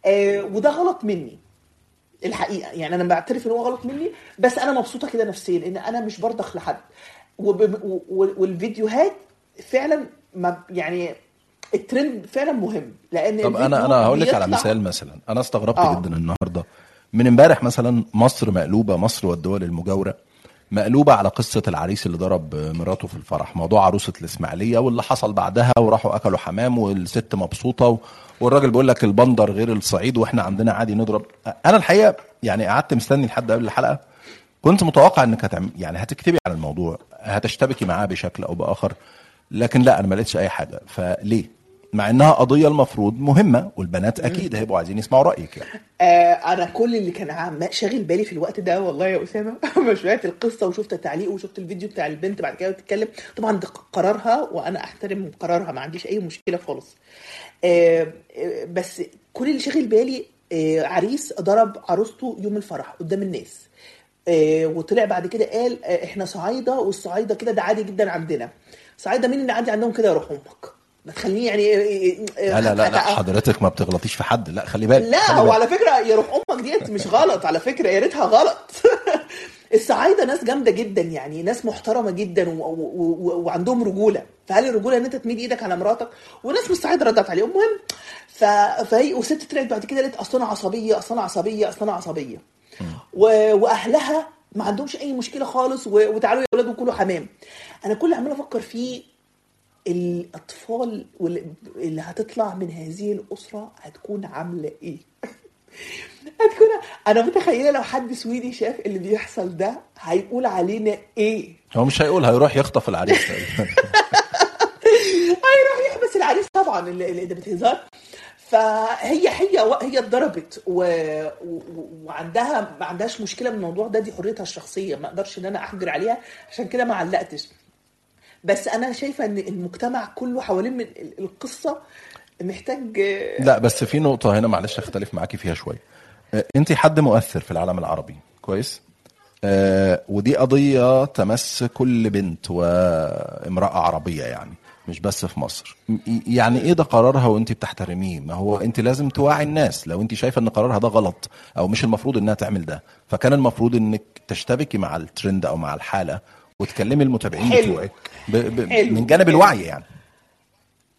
آه وده غلط مني. الحقيقة. يعني أنا بعترف إن هو غلط مني بس أنا مبسوطة كده نفسيا لأن أنا مش برضخ لحد. والفيديوهات فعلا ما يعني الترند فعلا مهم. لأن طب أنا أنا هقول لك على مثال مثلا. أنا استغربت آه. جدا النهارده. من امبارح مثلا مصر مقلوبة مصر والدول المجاورة. مقلوبة على قصة العريس اللي ضرب مراته في الفرح. موضوع عروسة الإسماعيلية واللي حصل بعدها وراحوا أكلوا حمام والست مبسوطة والراجل بيقول لك البندر غير الصعيد وإحنا عندنا عادي نضرب. أنا الحقيقة يعني قعدت مستني لحد قبل الحلقة. كنت متوقع إنك هتعم... يعني هتكتبي عن الموضوع هتشتبكي معاه بشكل أو بآخر لكن لا أنا ما لقيتش أي حاجة. فليه؟ مع إنها قضية المفروض مهمة والبنات أكيد هيبقوا عايزين يسمعوا رأيك يعني. آه أنا كل اللي كان عم شاغل بالي في الوقت ده والله يا أسامة <laughs> ما سمعت القصة وشفت التعليق وشفت الفيديو بتاع البنت بعد كده بتتكلم. طبعا ده قرارها وأنا أحترم قرارها ما عنديش أي مشكلة خالص. آه آه، بس كل اللي شاغل بالي آه عريس ضرب عروسته يوم الفرح قدام الناس. آه، وطلع بعد كده قال آه، إحنا صعايدة والصعايدة كده ده عادي جدا عندنا. صعايدة مين اللي عادي عندهم كده؟ يا روح أمك. ما تخليني يعني آه، آه، لا لا لا, لا آه، حضرتك ما بتغلطيش في حد لا خلي بالك لا خلي هو بالك. على فكرة يا روح أمك ديت مش غلط على فكرة يا ريتها غلط. <laughs> الصعايده ناس جامدة جدا يعني ناس محترمة جدا و... و... و... وعندهم رجولة. فهل الرجولة إن أنت تميد إيدك على مراتك؟ وناس من الصعايده ردت عليهم. المهم ف... فهي وست طلعت بعد كده قالت أصل أنا عصبية أصل أنا عصبية أصل أنا عصبية. و... وأهلها ما عندهمش أي مشكلة خالص و... وتعالوا يا أولاد وكلوا حمام. أنا كل اللي عمال أفكر فيه الأطفال اللي هتطلع من هذه الأسرة هتكون عاملة إيه؟ <laughs> هتكون أنا متخيلة لو حد سويدي شاف اللي بيحصل ده هيقول علينا إيه؟ هو مش هيقول هيروح يخطف العريس <laughs> هيروح يحبس العريس طبعا اللي, اللي ده بتهزار فهي هي هي اتضربت و... و... وعندها ما عندهاش مشكلة من الموضوع ده دي حريتها الشخصية ما أقدرش إن أنا أحجر عليها عشان كده ما علقتش. بس أنا شايفة إن المجتمع كله حوالين من ال- القصة محتاج لا بس في نقطة هنا معلش أختلف معاكي فيها شوية انت حد مؤثر في العالم العربي كويس؟ آه ودي قضية تمس كل بنت وامرأة عربية يعني مش بس في مصر. يعني إيه ده قرارها وانت بتحترميه؟ ما هو انت لازم توعي الناس. لو انت شايفة إن قرارها ده غلط أو مش المفروض إنها تعمل ده فكان المفروض إنك تشتبكي مع الترند أو مع الحالة وتكلمي المتابعين حلو. بتوعك ب... ب... حلو. من جانب حلو. الوعي يعني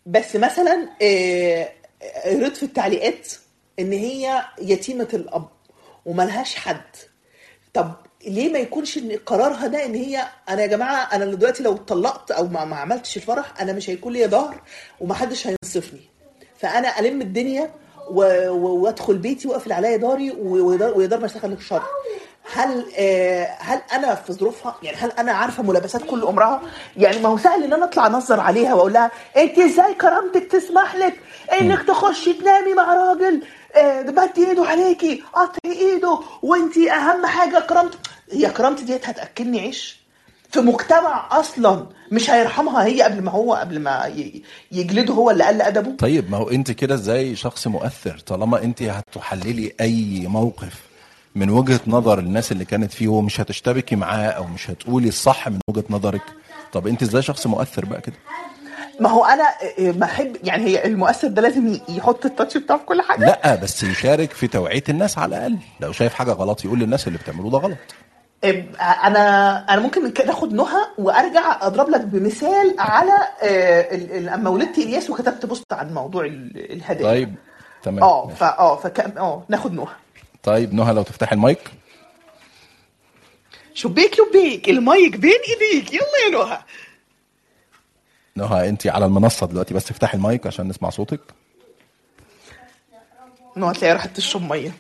بس مثلا آه، قريت في التعليقات إن هي يتيمة الأب وملهاش حد طب ليه ما يكونش إن قرارها ده إن هي أنا يا جماعة أنا دلوقتي لو اتطلقت أو ما, ما عملتش الفرح أنا مش هيكون لي ظهر ومحدش هينصفني فأنا ألم الدنيا وأدخل بيتي وأقفل عليا داري و- ويقدر ويقدر ما يشتغل الشر هل آه، هل أنا في ظروفها؟ يعني هل أنا عارفة ملابسات كل امرها يعني ما هو سهل إن أنا أطلع أنظر عليها وأقول لها أنت إزاي كرامتك تسمح لك إنك تخشي تنامي مع راجل آه، بدي إيده عليكي قطعي إيده وأنت أهم حاجة كرامتك هي كرامتي ديت هتأكلني عيش. في مجتمع أصلا مش هيرحمها هي قبل ما هو قبل ما يجلده هو اللي قل أدبه. طيب ما هو أنت كده زي شخص مؤثر؟ طالما أنت هتحللي أي موقف. من وجهة نظر الناس اللي كانت فيه ومش هتشتبكي معاه أو مش هتقولي الصح من وجهة نظرك؟ طب أنت إزاي شخص مؤثر بقى كده؟ ما هو أنا آه، بحب يعني هي المؤثر ده لازم يحط التاتش بتاعه في كل حاجة؟ لا بس يشارك في توعية الناس على الأقل. لو شايف حاجة غلط يقول للناس اللي بتعملوه ده غلط. أنا أنا ممكن من كده آخد نهى وأرجع أضرب لك بمثال على آه، لما ولدت إلياس وكتبت بوست عن موضوع ال- الهدايا. طيب تمام آه ماشي. فا آه فك آه ناخد نهى. طيب نهى لو تفتحي المايك. شبيك لبيك المايك بين إيديك. يلا يا نهى. نهى أنت على المنصة دلوقتي بس افتحي المايك عشان نسمع صوتك. نهى تلاقيها راحت تشرب مية.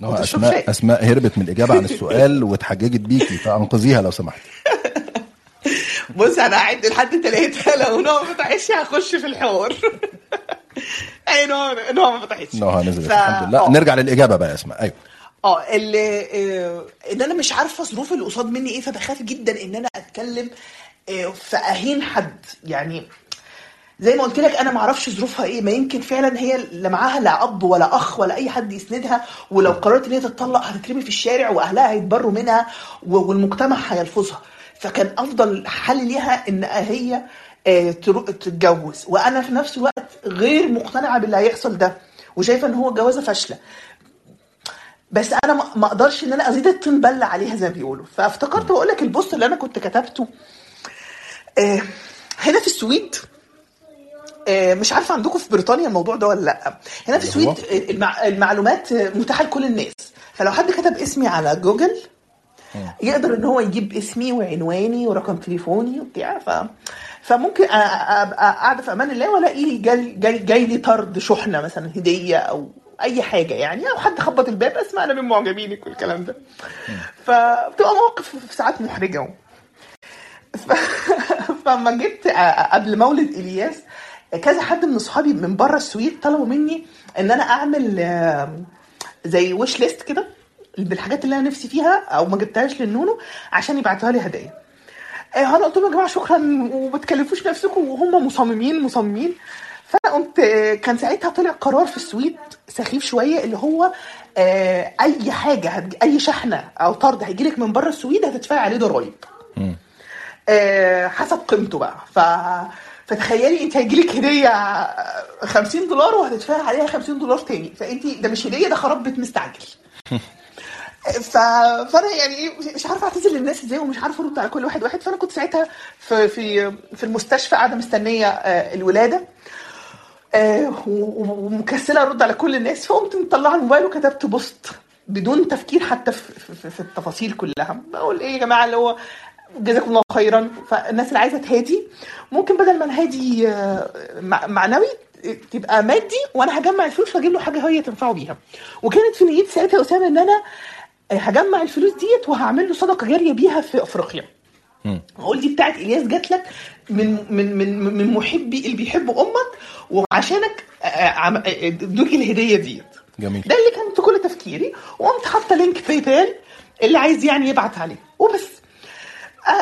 نهى أسماء شاي. أسماء هربت من الإجابة عن السؤال <laughs> واتحججت بيكي فأنقذيها لو سمحتي بص أنا هعد لحد ثلاثة لو نهى ما فتحتش هخش في الحوار. <laughs> <laughs> اي نهى نهى ما فتحتش نهى نزلت ف- الحمد لله. آه. نرجع للإجابة بقى يا اسماء. أيوه. آه اللي آه، إن أنا مش عارفة ظروف اللي قصاد مني إيه فبخاف جدا إن أنا أتكلم آه، في أهين حد. يعني زي ما قلت لك أنا ما أعرفش ظروفها إيه. ما يمكن فعلا هي لا معاها لا أب ولا أخ ولا أي حد يسندها. ولو قررت إن هي تتطلق هتترمي في الشارع وأهلها هيتبروا منها والمجتمع هيلفظها. فكان أفضل حل ليها إن هي تتجوز. وأنا في نفس الوقت غير مقتنعة باللي هيحصل ده وشايفة إن هو جوازة فاشلة. بس أنا ما أقدرش إن أنا أزيد الطين بله عليها زي ما بيقولوا. فافتكرت بقول لك البوست اللي أنا كنت كتبته آه، هنا في السويد آه، مش عارفة عندكم في بريطانيا الموضوع ده ولا لأ. هنا في؟ السويد آه، المع- المعلومات آه، متاحة لكل الناس. فلو حد كتب اسمي على جوجل يقدر إن هو يجيب اسمي وعنواني ورقم تليفوني وبتاع ف فممكن ابقى قاعدة في أمان الله وألاقي جاي, جاي, جاي لي طرد شحنة مثلا هدية أو أي حاجة يعني أو حد خبط الباب أسمع أنا من معجبينك والكلام ده. فبتبقى مواقف في ساعات محرجة ف... <laughs> فما جبت قبل مولد إلياس كذا حد من اصحابي من بره السويد طلبوا مني إن أنا أعمل زي ويش ليست كده بالحاجات اللي أنا نفسي فيها أو ما جبتهاش للنونو عشان يبعتوها لي هدايا. أنا قلت لهم يا جماعة شكرا وما تكلفوش نفسكم وهم مصممين مصممين. فانا قمت آه، كان ساعتها طلع قرار في السويد سخيف شوية اللي هو آه، أي حاجة هتج... أي شحنة أو طرد هيجي لك من بره السويد هتدفعي عليه ضرايب. آه، حسب قيمته بقى. ف فتخيلي أنت هيجيلك هدية آه، 50 دولار وهتدفعي عليها 50 دولار تاني. فأنت ده مش هدية ده خراب بيت مستعجل. <laughs> ف... فأنا يعني إيه مش عارفة أعتذر للناس إزاي ومش عارفة أرد على كل واحد واحد. فأنا كنت ساعتها في في في المستشفى قاعدة مستنية آه، الولادة آه، ومكسلة أرد على كل الناس. فقمت مطلعة الموبايل وكتبت بوست بدون تفكير حتى في, في, في التفاصيل كلها. بقول إيه يا جماعة اللي هو جزاكم الله خيرا. فالناس اللي عايزة تهادي ممكن بدل ما نهادي آه، مع- معنوي تبقى مادي وأنا هجمع الفلوس وأجيب له حاجة هي تنفعه بيها. وكانت في نيتي ساعتها اسامه إن أنا هجمع الفلوس ديت وهعمل له صدقة جارية بيها في أفريقيا. هقول دي بتاعت إلياس جات لك من من من من محبي اللي بيحبوا أمك وعشانك آه، عم- آه، ادوك الهدية ديت. جميل. ده اللي كان في كل تفكيري وقمت حاطة لينك PayPal اللي عايز يعني يبعت عليه وبس. آه،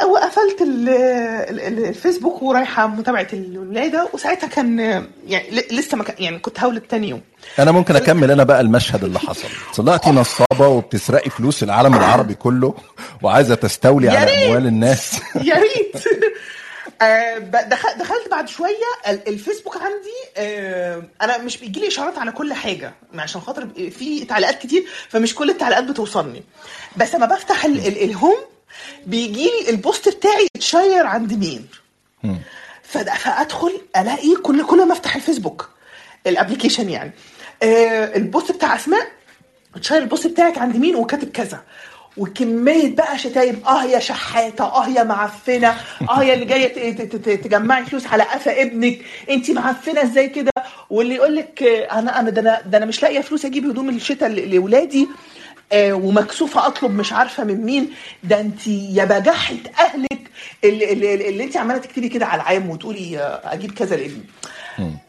وقفلت ال- ال- الفيسبوك ورايحة متابعة الولادة وساعتها كان يعني لسه ما كان يعني كنت هولد تاني يوم. أنا ممكن أكمل أنا بقى المشهد اللي حصل. طلعتي نصابة وبتسرقي فلوس العالم العربي كله وعايزة تستولي على. أموال الناس. <laughs> يا ريت! دخل- دخلت بعد شوية ال- الفيسبوك عندي آه، أنا مش بيجي لي اشعارات على كل حاجة عشان خاطر في تعليقات كتير فمش كل التعليقات بتوصلني. بس لما بفتح ال- ال- ال home بيجي لي البوست بتاعي اتشير عند مين. فأدخل ألاقي كل كل ما أفتح الفيسبوك ال application يعني. آه، البوست بتاع أسماء اتشير البوست بتاعك عند مين وكاتب كذا. وكمية بقى شتايم آه يا شحاتة آه يا معفنة آه يا اللي ت- تجمعي فلوس على قفا ابنك. انت معفنة إزاي كده؟ واللي يقول لك آه، أنا أنا ده أنا ده أنا مش لاقية فلوس أجيب هدوم الشتاء لاولادي آه، ومكسوفة أطلب مش عارفة من مين. ده أنت يا بجحة أهلك اللي, اللي, اللي أنت عمالة تكتبي كده على العام وتقولي أجيب كذا لابني.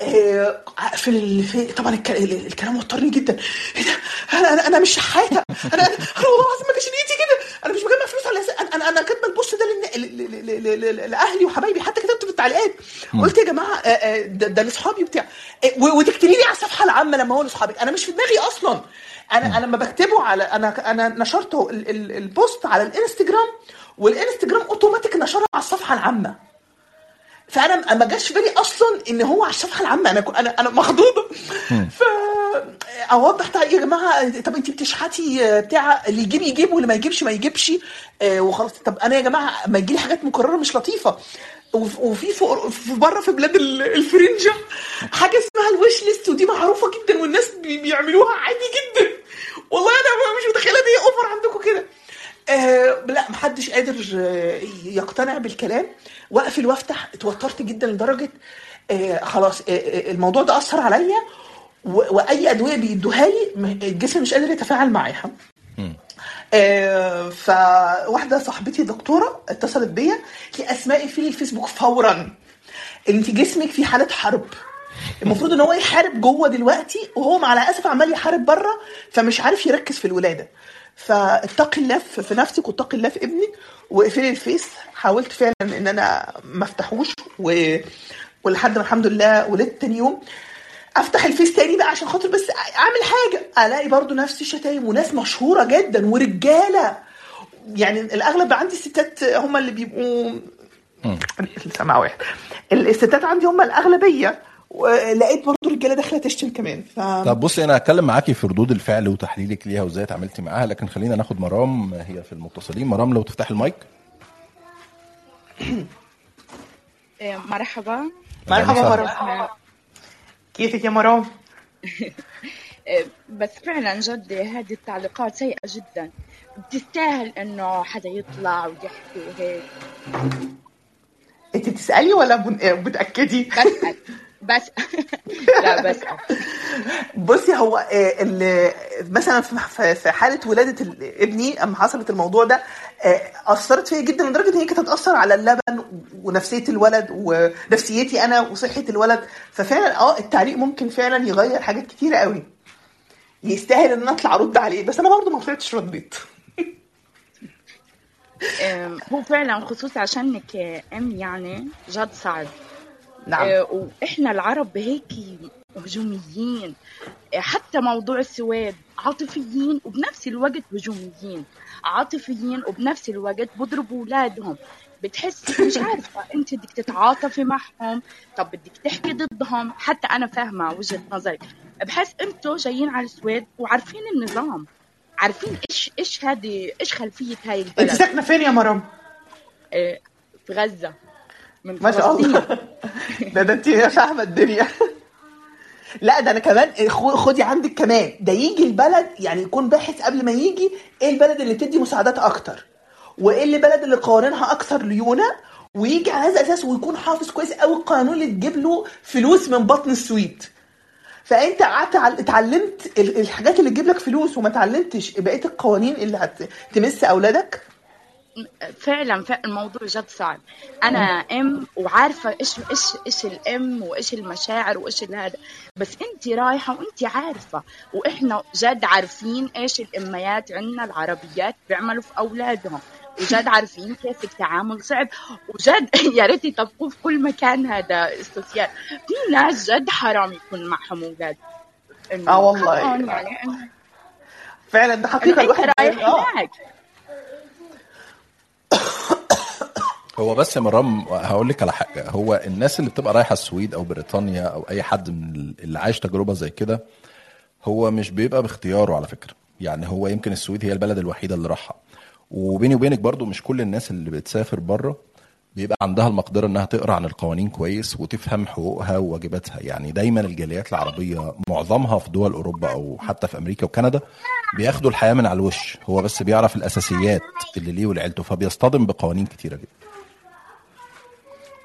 آه، في, ال... في طبعا الك... ال- الكلام وترني جدا. إيه ده؟ أنا أنا, أنا مش شحاتة. أنا أنا والله العظيم ما كانش نيتي كده. أنا مش بجمع فلوس على أساس- أنا أنا أنا كاتبة البوست ده لن... لأهلي وحبايبي. حتى كتبت في التعليقات. قلت يا جماعة آه، ده, لاصحابي وبتاع. و- وتكتبي لي على الصفحة العامة لما هو لاصحابك أنا مش في دماغي أصلا. أنا أنا لما بكتبه على أنا أنا نشرته ال... ال... البوست على الإنستجرام والإنستجرام أوتوماتيك نشره على الصفحة العامة. فأنا ما جاش في بالي أصلا إن هو على الصفحة العامة. أنا أنا أنا مخضوضة. ف اوضح طيب يا جماعة طب انت بتشحتي آه، بتاع اللي يجيب يجيب واللي ما يجيبش ما يجيبش آه، وخلاص. طب أنا يا جماعة ما يجي لي حاجات مكررة مش لطيفة. وف- وفي في بره في بلاد ال- الفرنجة حاجة اسمها ال wish list ودي معروفة جدا والناس بي- بيعملوها عادي جدا. والله أنا مش متخيلة إن هي over عندكم كده. آه لا محدش قادر آه يقتنع بالكلام. واقفل وافتح. اتوترت جدا لدرجة آه خلاص آه آه، الموضوع ده أثر عليا. وأي أدوية بيدوها لي الجسم مش قادر يتفاعل معاها. آه، فواحدة صاحبتي دكتوره اتصلت بيا. اسماء في الفيسبوك فورا. انت جسمك في حالة حرب. المفروض إن هو يحارب جوه دلوقتي وهو مع الأسف عمال يحارب بره فمش عارف يركز في الولادة. فاتقي الله في نفسك واتقي الله في ابنك. واقفلي الفيس. حاولت فعلا إن أنا ما افتحوش و... ولحد ما الحمد لله ولدت تاني يوم. أفتح الفيس تاني بقى عشان خاطر بس أعمل حاجة. ألاقي برضو نفس الشتايم وناس مشهورة جدا ورجالة. يعني الأغلب عندي الستات هم اللي بيبقوا سامع واحد. الستات عندي هم الأغلبية. ولقيت برضو رجالة داخلة تشتم كمان ف... طب بصي أنا هتكلم معاكي في ردود الفعل وتحليلك ليها وإزاي اتعاملتي معاها لكن خلينا ناخد مرام هي في المتصلين. مرام لو تفتحي المايك. إيه، مرحبا. مرحبا مرام. كيفك يا مرام؟ <laughs> إيه، بس فعلا جد هذه التعليقات سيئة جدا. بتستاهل إنه حدا يطلع ويحكي وهيك أنت بتسألي ولا بن- بتأكدي؟ بسأل. <laughs> بس. <laughs> لا بسأل بصي هو آه، ال- مثلا في- حالة ولادة ابني اما حصلت الموضوع ده آه، أثرت فيا جدا لدرجة إن هي كانت هتأثر على اللبن ونفسية الولد ونفسيتي أنا وصحة الولد. ففعلا آه التعليق ممكن فعلا يغير حاجات كتيرة قوي. يستاهل إن أنا أطلع أرد عليه بس أنا برضه ما طلعتش رديت هو فعلا خصوصا عشانك أم يعني جد صعب نعم. إيه، وإحنا العرب هيك هجوميين. إيه، حتى موضوع السواد عاطفيين وبنفس الوقت هجوميين. عاطفيين وبنفس الوقت بضربوا اولادهم بتحس مش عارفة انت بدك تتعاطفي معهم طب بدك تحكي ضدهم. حتى أنا فاهمة وجهة نظري. بحس أنتوا جايين على السويد وعارفين النظام. عارفين إيش إيش هذه إيش خلفية هاي انت البلد ساكنه فين يا مرام؟ إيه، في غزة. من ما شاء. الله. <laughs> ده ده انت فاهمه الدنيا. <laughs> لا ده أنا كمان خو- خدي عندك كمان. ده يجي البلد يعني يكون باحث قبل ما يجي إيه البلد اللي بتدي مساعدات أكتر؟ وإيه اللي البلد اللي قوانينها أكثر ليونة؟ ويجي على هذا الاساس ويكون حافظ كويس قوي القانون اللي تجيب له فلوس من بطن السويد. فأنت قعدت عل- اتعلمت ال- الحاجات اللي تجيب لك فلوس وما اتعلمتش. بقيه القوانين اللي هتمس أولادك؟ فعلا فعلا الموضوع جد صعب. أنا ام وعارفة إيش إيش إيش الام وإيش المشاعر وإيش هذا. بس أنت رايحة وأنت عارفة. وإحنا جد عارفين إيش الأميات عندنا العربيات بيعملوا في أولادهم. وجد <laughs> عارفين كيف التعامل صعب. وجد <laughs> يا ريت يطبقوه في كل مكان هذا السوسيال. في ناس جد حرام يكون معهم أولاد. آه والله. يعني. فعلا ده حقيقة الواحد رايح. هناك. هو بس يا مرام هقول لك على حاجة. هو الناس اللي بتبقى رايحة السويد أو بريطانيا أو أي حد من اللي عايش تجربة زي كده هو مش بيبقى باختياره على فكرة. يعني هو يمكن السويد هي البلد الوحيدة اللي راحها. وبيني وبينك برضو مش كل الناس اللي بتسافر بره بيبقى عندها المقدرة إنها تقرأ عن القوانين كويس وتفهم حقوقها وواجباتها. يعني دايما الجاليات العربية معظمها في دول أوروبا أو حتى في أمريكا وكندا بياخدوا الحياة من على الوش. هو بس بيعرف الأساسيات اللي ليه ولعيلته فبيصطدم بقوانين كتيرة جدا.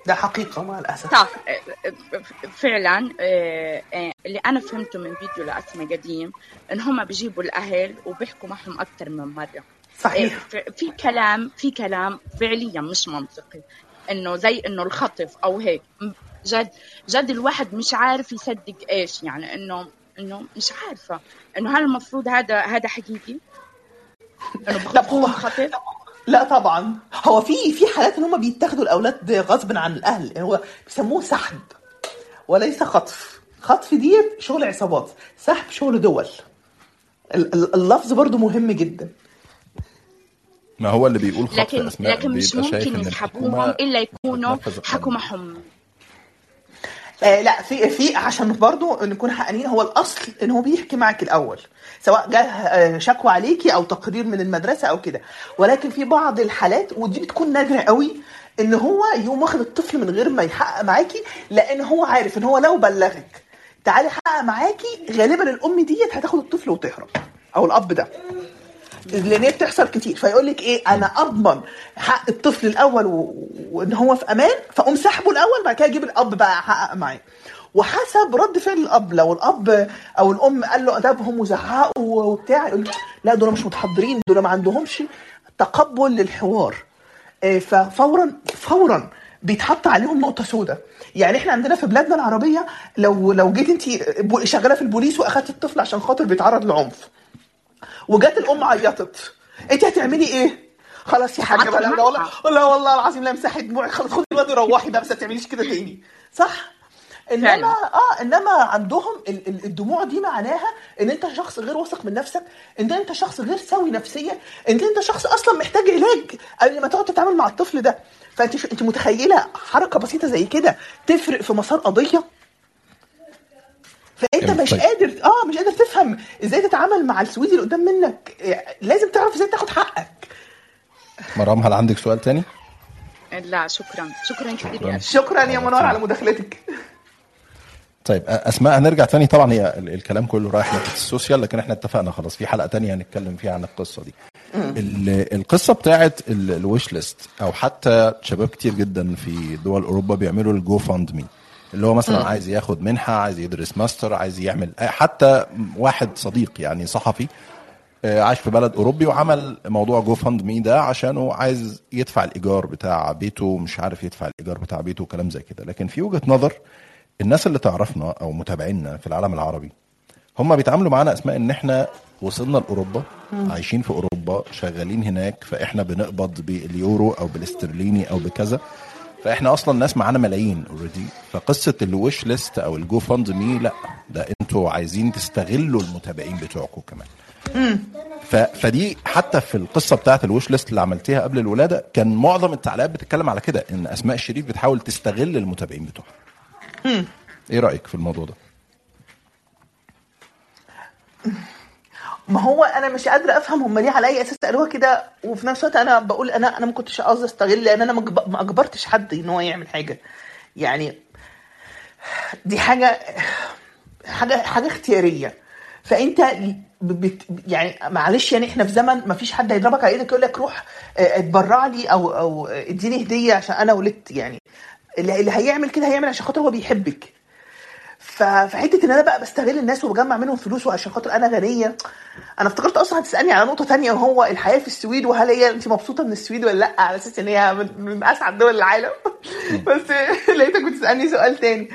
ده حقيقة مع الأسف. صح فعلا اللي أنا فهمته من فيديو لأسماء قديم إن هم بيجيبوا الأهل وبيحكوا معهم أكثر من مرة. صحيح. في كلام في كلام فعليا مش منطقي. إنه زي إنه الخطف أو هيك. جد جد الواحد مش عارف يصدق إيش. يعني إنه إنه مش عارفة. إنه هل المفروض هذا هذا حقيقي؟ إنه لا هو بخطفهم خطف؟ لا طبعا. هو في في حالات إن هم بيتاخدوا الأولاد غصب عن الأهل. يعني هو بيسموه سحب. وليس خطف خطف دي شغل عصابات سحب شغل دول. ال- ال- اللفظ برضو مهم جدا. ما هو اللي بيقول خطف لكن أسماء لكن مش ممكن يسحبوهم إلا يكونوا. معهم آه لا في في عشان برضو نكون حقانيين هو الأصل إن هو بيحكي معك الأول سواء جه آه، شكوى عليكي أو تقرير من المدرسة أو كده. ولكن في بعض الحالات ودي بتكون نادرة قوي إن هو يقوم واخد الطفل من غير ما يحقق معاكي لأن هو عارف إن هو لو بلغك تعالي حقق معاكي غالبا الأم ديت هتاخد الطفل وتهرب أو الأب ده. لأن هي بتحصل كتير. فيقول لك إيه؟ أنا أضمن حق الطفل الأول وإن هو في أمان فأقوم سحبه الأول بعد كده أجيب الأب بقى أحقق معاه. وحسب رد فعل الأب. لو الأب أو الأم قال له أدبهم وزعقوا وبتاع يقول لا دول مش متحضرين دول ما عندهمش تقبل للحوار. آه، ففورا فورا بيتحط عليهم نقطة سوداء يعني إحنا عندنا في بلادنا العربية لو لو جيت انت شغالة في البوليس واخدت الطفل عشان خاطر بيتعرض لعنف وجت الأم عيطت أنت هتعملي إيه؟ خلاص يا حاجة بقى لا والله لا والله العظيم لا امسحي دموعي خلاص خدي الواد وروحي بقى بس ما تعمليش كده تاني صح؟ إنما. آه إنما عندهم ال- ال- الدموع دي معناها إن أنت شخص غير واثق من نفسك إن أنت شخص غير سوي نفسيا إن أنت شخص أصلا محتاج علاج قبل ما تقعد تتعامل مع الطفل ده فأنت أنت متخيلة حركة بسيطة زي كده تفرق في مسار قضية فأنت جميل. مش طيب. قادر آه مش قادر تفهم إزاي تتعامل مع السويدي اللي قدام منك. إيه، لازم تعرف إزاي تاخد حقك. مرام هل عندك سؤال تاني؟ لا شكرا. شكرا كثير شكراً. يا شكرا يا منار على مداخلتك. طيب أسماء هنرجع تاني. طبعا هي ال- الكلام كله رايح ناحية السوشيال لكن إحنا اتفقنا خلاص. في حلقة تانية هنتكلم فيها عن القصة دي. ال- القصة بتاعت ال wish list أو حتى شباب كتير جدا في دول أوروبا بيعملوا ال GoFundMe اللي هو مثلا عايز ياخد منحة عايز يدرس ماستر عايز يعمل حتى واحد صديق يعني صحفي آه، عايش في بلد أوروبي وعمل موضوع GoFundMe ده عشانه عايز يدفع الإيجار بتاع بيته مش عارف يدفع الإيجار بتاع بيته وكلام زي كده. لكن في وجهة نظر الناس اللي تعرفنا أو متابعينا في العالم العربي هم بيتعاملوا معانا أسماء إن إحنا وصلنا لأوروبا عايشين في أوروبا شغالين هناك فإحنا بنقبض باليورو أو بالإسترليني أو بكذا. فاحنا أصلا ناس معانا ملايين already فقصة ال wish list أو ال GoFundMe لا ده أنتوا عايزين تستغلوا المتابعين بتوعكم كمان. ف... فدي حتى في القصة بتاعت ال wish list اللي عملتيها قبل الولادة كان معظم التعليقات بتتكلم على كده إن أسماء الشريف بتحاول تستغل المتابعين بتوعها. إيه رأيك في الموضوع ده؟ ما هو أنا مش قادرة أفهم هم ليه على اي أساس قالوها كده وفي نفس الوقت أنا بقول أنا أنا ما كنتش قصدي أستغل لأن أنا ما جب- ما أجبرتش حد إن هو يعمل حاجة. يعني دي حاجة حاجة حاجة اختيارية. فأنت بت يعني معلش يعني إحنا في زمن ما فيش حد هيضربك على إيدك يقول لك روح آه، اتبرع لي أو أو اديني هدية عشان أنا ولدت. يعني اللي هيعمل كده هيعمل عشان خاطر هو بيحبك. فحته إن أنا بقى بستغل الناس وبجمع منهم فلوس وعشان خاطر أنا غنية. أنا افتكرت أصلا هتسألني على نقطة تانية وهو الحياة في السويد وهل هي انت مبسوطة من السويد ولا لأ؟ على أساس إن هي من, أسعد دول العالم. <laughs> بس لقيتك بتسألني سؤال تاني.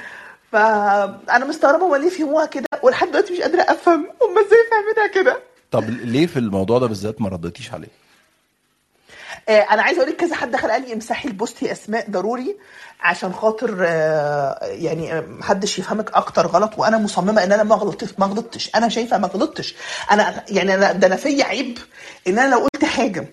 فانا مستغربة هم ليه فهموها كده ولحد دلوقتي مش قادرة أفهم هم إزاي فاهمينها كده. طب ليه في الموضوع ده بالذات ما رديتيش عليه؟ أنا عايزة أقول لك كذا حد دخل قال لي امسحي البوست يا أسماء ضروري عشان خاطر آه، يعني آه، محدش يفهمك أكتر غلط وأنا مصممة إن أنا ما غلطتش ما غلطتش. أنا شايفة ما غلطتش. أنا يعني أنا ده أنا فيا عيب إن أنا لو قلت حاجة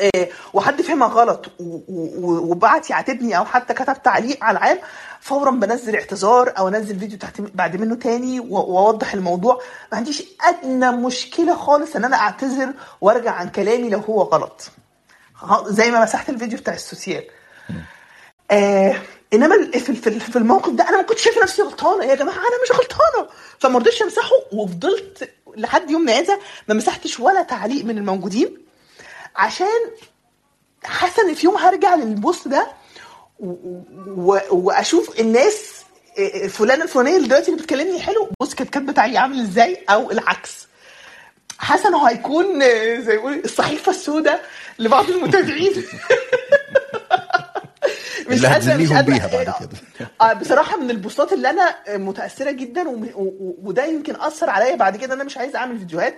آه، وحد فهمها غلط وبعت يعاتبني أو حتى كتب تعليق على العام فورا بنزل اعتذار أو أنزل فيديو تحت بعد منه تاني وأوضح الموضوع. ما عنديش أدنى مشكلة خالص إن أنا أعتذر وأرجع عن كلامي لو هو غلط. زي ما مسحت الفيديو بتاع السوسيال. آه إنما في في الموقف ده أنا ما كنتش شايفه نفسي غلطانة. يا جماعة أنا مش غلطانة. فما رضيتش أمسحه وفضلت لحد يومنا هذا ما مسحتش ولا تعليق من الموجودين عشان حاسة إن في يوم هرجع للبوست ده وأشوف الناس إيه، فلانه الفلانية اللي دلوقتي اللي بتكلمني حلو بص كانت كاتبة تعليق عامل إزاي أو العكس. انه هيكون زي يقول الصحيفة السوداء لبعض المتابعين. <laughs> اللي قادرة- هتذليهم قادرة- بيها بعد كده. آه بصراحة من البوستات اللي أنا متأثرة جدا وم- و- و- وده يمكن أثر عليا بعد كده أنا مش عايزه أعمل فيديوهات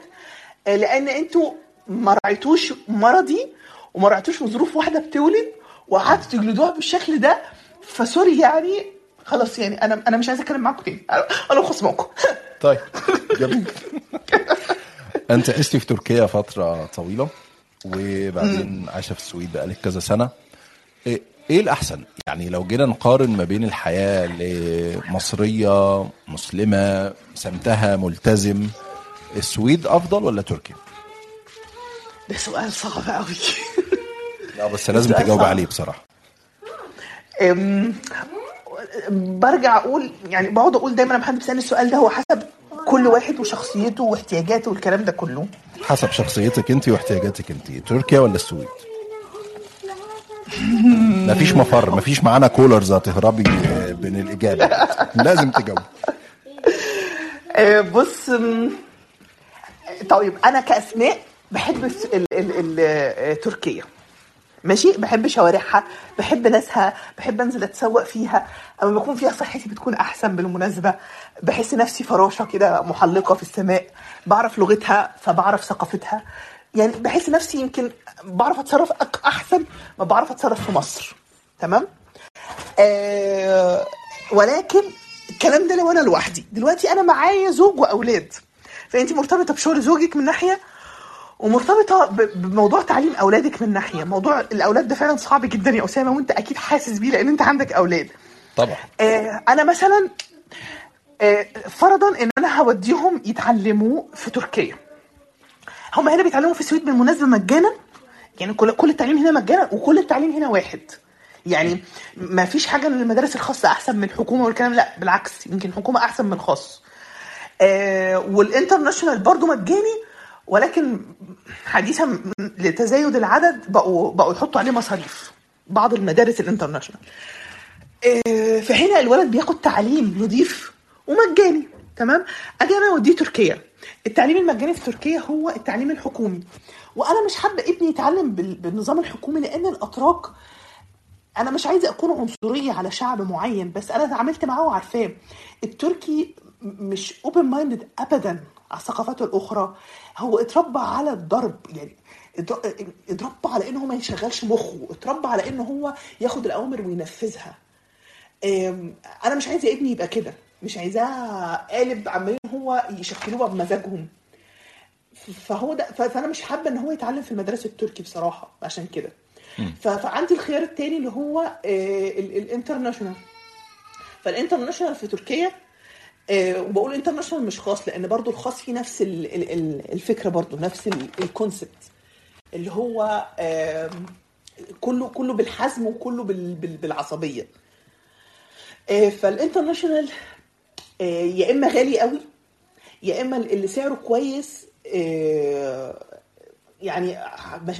آه، لأن أنتوا ما راعيتوش مرضي وما راعيتوش ظروف واحدة بتولد وقعدتوا تجلدوها بالشكل ده. فسوري يعني خلاص يعني أنا أنا مش عايزه أتكلم معاكم تاني. أنا- أنا خصمكم طيب جميل. <laughs> انت عشتي في تركيا فترة طويلة وبعدين عايشة في السويد بقالك كذا سنة. إيه إيه الأحسن؟ يعني لو جينا نقارن ما بين الحياة لمصرية مسلمة سمتها ملتزم السويد أفضل ولا تركيا؟ ده سؤال صعب قوي لا بس لازم تجاوب. عليه بصراحة. برجع أقول يعني بقعد أقول دايما لما حد بيسألني السؤال ده هو حسب كل واحد وشخصيته واحتياجاته والكلام ده كله. حسب شخصيتك انت واحتياجاتك انت تركيا ولا السويد؟ <laughs> مفيش مفر مفيش معانا كولرز هتهربي بين الإجابة. لازم تجاوب. آه، بص طيب أنا كأسماء بحب آه، تركيا. ماشي؟ بحب شوارعها بحب ناسها بحب انزل اتسوق فيها. اما بكون فيها صحتي بتكون احسن بالمناسبة. بحس نفسي فراشه كده محلقة في السماء. بعرف لغتها فبعرف ثقافتها. يعني بحس نفسي يمكن بعرف اتصرف احسن ما بعرف اتصرف في مصر. تمام؟ آه ولكن الكلام ده لو أنا لوحدي. دلوقتي أنا معايا زوج واولاد. فانت مرتبطة بشغل زوجك من ناحية ومرتبطة بموضوع تعليم أولادك من ناحية. موضوع الأولاد ده فعلا صعب جدا يا أسامة وأنت أكيد حاسس بيه لأن أنت عندك أولاد. طبعا. آه أنا مثلا آه فرضا إن أنا هوديهم يتعلموا في تركيا. هم هنا بيتعلموا في السويد بالمناسبة مجانا. يعني كل كل التعليم هنا مجانا وكل التعليم هنا واحد. يعني ما فيش حاجة ان المدارس الخاصة أحسن من الحكومة والكلام لا بالعكس يمكن الحكومة أحسن من الخاص. آه وال international برضو مجاني ولكن حديثا لتزايد العدد بقوا بقوا يحطوا عليه مصاريف. بعض المدارس ال international. آه، فهنا الولد بياخد تعليم نظيف ومجاني تمام؟ أجي أنا أوديه تركيا. التعليم المجاني في تركيا هو التعليم الحكومي. وأنا مش حابة ابني يتعلم بال- بالنظام الحكومي لأن الأتراك أنا مش عايزة أكون عنصرية على شعب معين بس أنا اتعاملت معاه وعارفاه. التركي مش open minded ابدا. الثقافات الأخرى هو اتربى على الضرب يعني اتر- اتربى على انه ما يشغلش مخه اتربى على انه هو ياخد الأوامر وينفذها. أنا مش عايزة ابني يبقى كده مش عايزاه قالب عمالين هو يشكلوها بمزاجهم. فهو ده فأنا مش حابة إن هو يتعلم في المدرسة التركي بصراحة عشان كده. فعندي الخيار التاني اللي هو آه، ال- ال international فال international في تركيا وبقول international مش خاص لأن برضو الخاص فيه نفس ال- ال- ال- الفكرة برضو نفس ال- ال concept اللي هو كله كله بالحزم وكله بال- بال- بالعصبية. آه، فالانترناشونال آه، يا إما غالي قوي يا إما اللي سعره كويس آه، يعني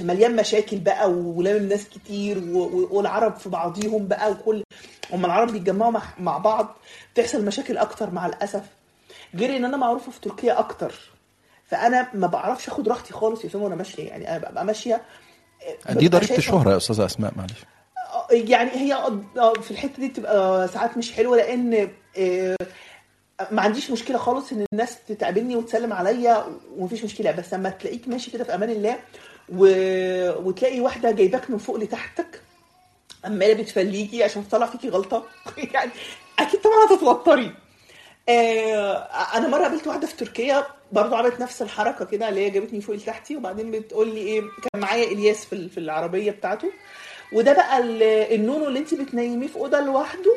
مليان مشاكل بقى ولامم ناس كتير والعرب في بعضيهم بقى وكل هم العرب بيتجمعوا مع, بعض بتحصل مشاكل أكتر مع الأسف. غير إن أنا معروفة في تركيا أكتر. فأنا ما بعرفش آخد راحتي خالص يا وأنا ماشية يعني أنا ببقى ماشية آه، دي ضريبه الشهره يا أستاذة أسماء معلش. يعني هي آه، في الحتة دي بتبقى ساعات مش حلوة لأن آه، ما عنديش مشكلة خالص إن الناس تقابلني وتسلم عليا ومفيش مشكلة. بس لما تلاقيك ماشي كده في أمان الله و... وتلاقي واحدة جايباك من فوق لتحتك عماله بتفليكي عشان تطلع فيكي غلطة <laughs> يعني أكيد طبعا هتتوتري. آه أنا مرة قابلت واحدة في تركيا برضو عملت نفس الحركة كده اللي هي جابتني فوق لتحتي وبعدين بتقول لي إيه كان معايا إلياس في في العربية بتاعته. وده بقى ال- النونو اللي انت بتنيميه في اوضه لوحده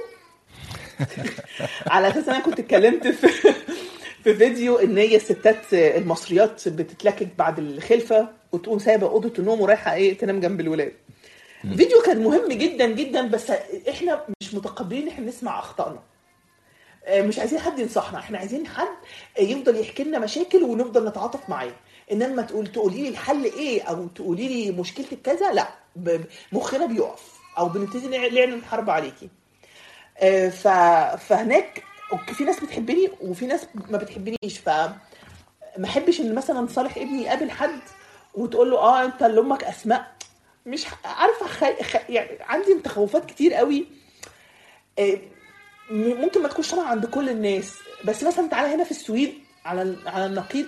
<laughs> على أساس أنا كنت اتكلمت في في فيديو إن هي الستات المصريات بتتلكك بعد الخلفة وتقوم سايبة أوضة النوم ورايحة إيه تنام جنب الولاد. فيديو كان مهم جدا جدا بس إحنا مش متقبلين إحنا نسمع أخطائنا. آه، مش عايزين حد ينصحنا إحنا عايزين حد يفضل يحكي لنا مشاكل ونفضل نتعاطف معاه. إنما ما تقول تقولي لي الحل إيه أو تقولي لي مشكلتك كذا لا مخنا بيقف أو بنبتدي نع- نعلن الحرب عليكي. فهناك في ناس بتحبني وفي ناس ما بتحبنيش. ف ما احبش ان مثلا صالح ابني يقابل حد وتقول له آه أنت اللي أمك أسماء. مش عارفة خ... خ... يعني عندي تخوفات كتير قوي. آه، ممكن ما تكونش طبعا عند كل الناس. بس مثلا تعالى هنا في السويد على على النقيض.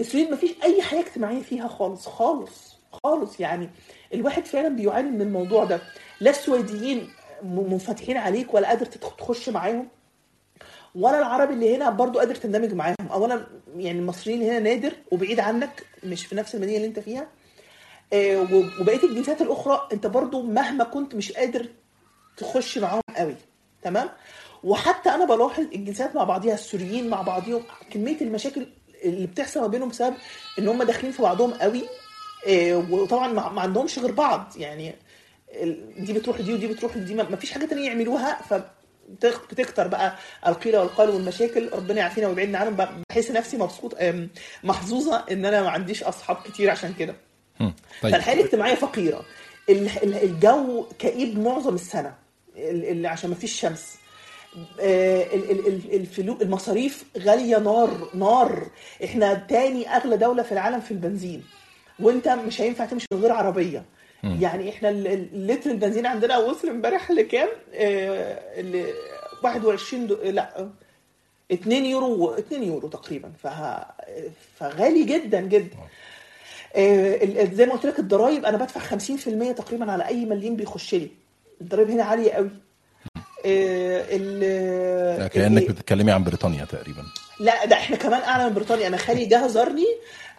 السويد ما فيش أي حياه اجتماعية فيها خالص خالص خالص. يعني الواحد فعلا بيعاني من الموضوع ده. لا السويديين منفتحين عليك ولا قادر تخش معاهم. ولا العرب اللي هنا برضو قادر تندمج معاهم. اولا يعني المصريين هنا نادر وبعيد عنك مش في نفس المدينة اللي أنت فيها. آه، وبقية الجنسيات الأخرى أنت برضو مهما كنت مش قادر تخش معاهم قوي. تمام؟ وحتى أنا بلاحظ الجنسيات مع بعضيها السوريين مع بعضهم كمية المشاكل اللي بتحصل ما بينهم بسبب إن هم داخلين في بعضهم قوي. آه، وطبعا ما عندهمش غير بعض. يعني دي بتروح لدي ودي بتروح لدي ما فيش حاجة تانية يعملوها فبتكتر بقى القيل والقال والمشاكل. ربنا يعافينا ويبعدنا عنهم بحس نفسي مبسوط محظوظة إن أنا ما عنديش أصحاب كتير عشان كده. طيب. فالحياة الاجتماعية فقيرة. ال- ال- الجو كئيب معظم السنة ال- ال- عشان ما فيش شمس. آه، ال- ال- ال- الفلو المصاريف غالية نار نار. إحنا تاني أغلى دولة في العالم في البنزين. وأنت مش هينفع تمشي من غير عربية. يعني إحنا ال- ال- لتر البنزين عندنا وصل امبارح لكام؟ آه، ل 21 دو... لا 2 يورو 2 يورو تقريبا. فه... فغالي جدا جدا. آه، زي ما قلت لك الضرايب أنا بدفع 50% تقريبا على أي مليم بيخش لي. الضرايب هنا عالية قوي. آه، ال- كأنك بتتكلمي عن بريطانيا تقريبا. لا ده إحنا كمان أعلى من بريطانيا. أنا خالي جه زارني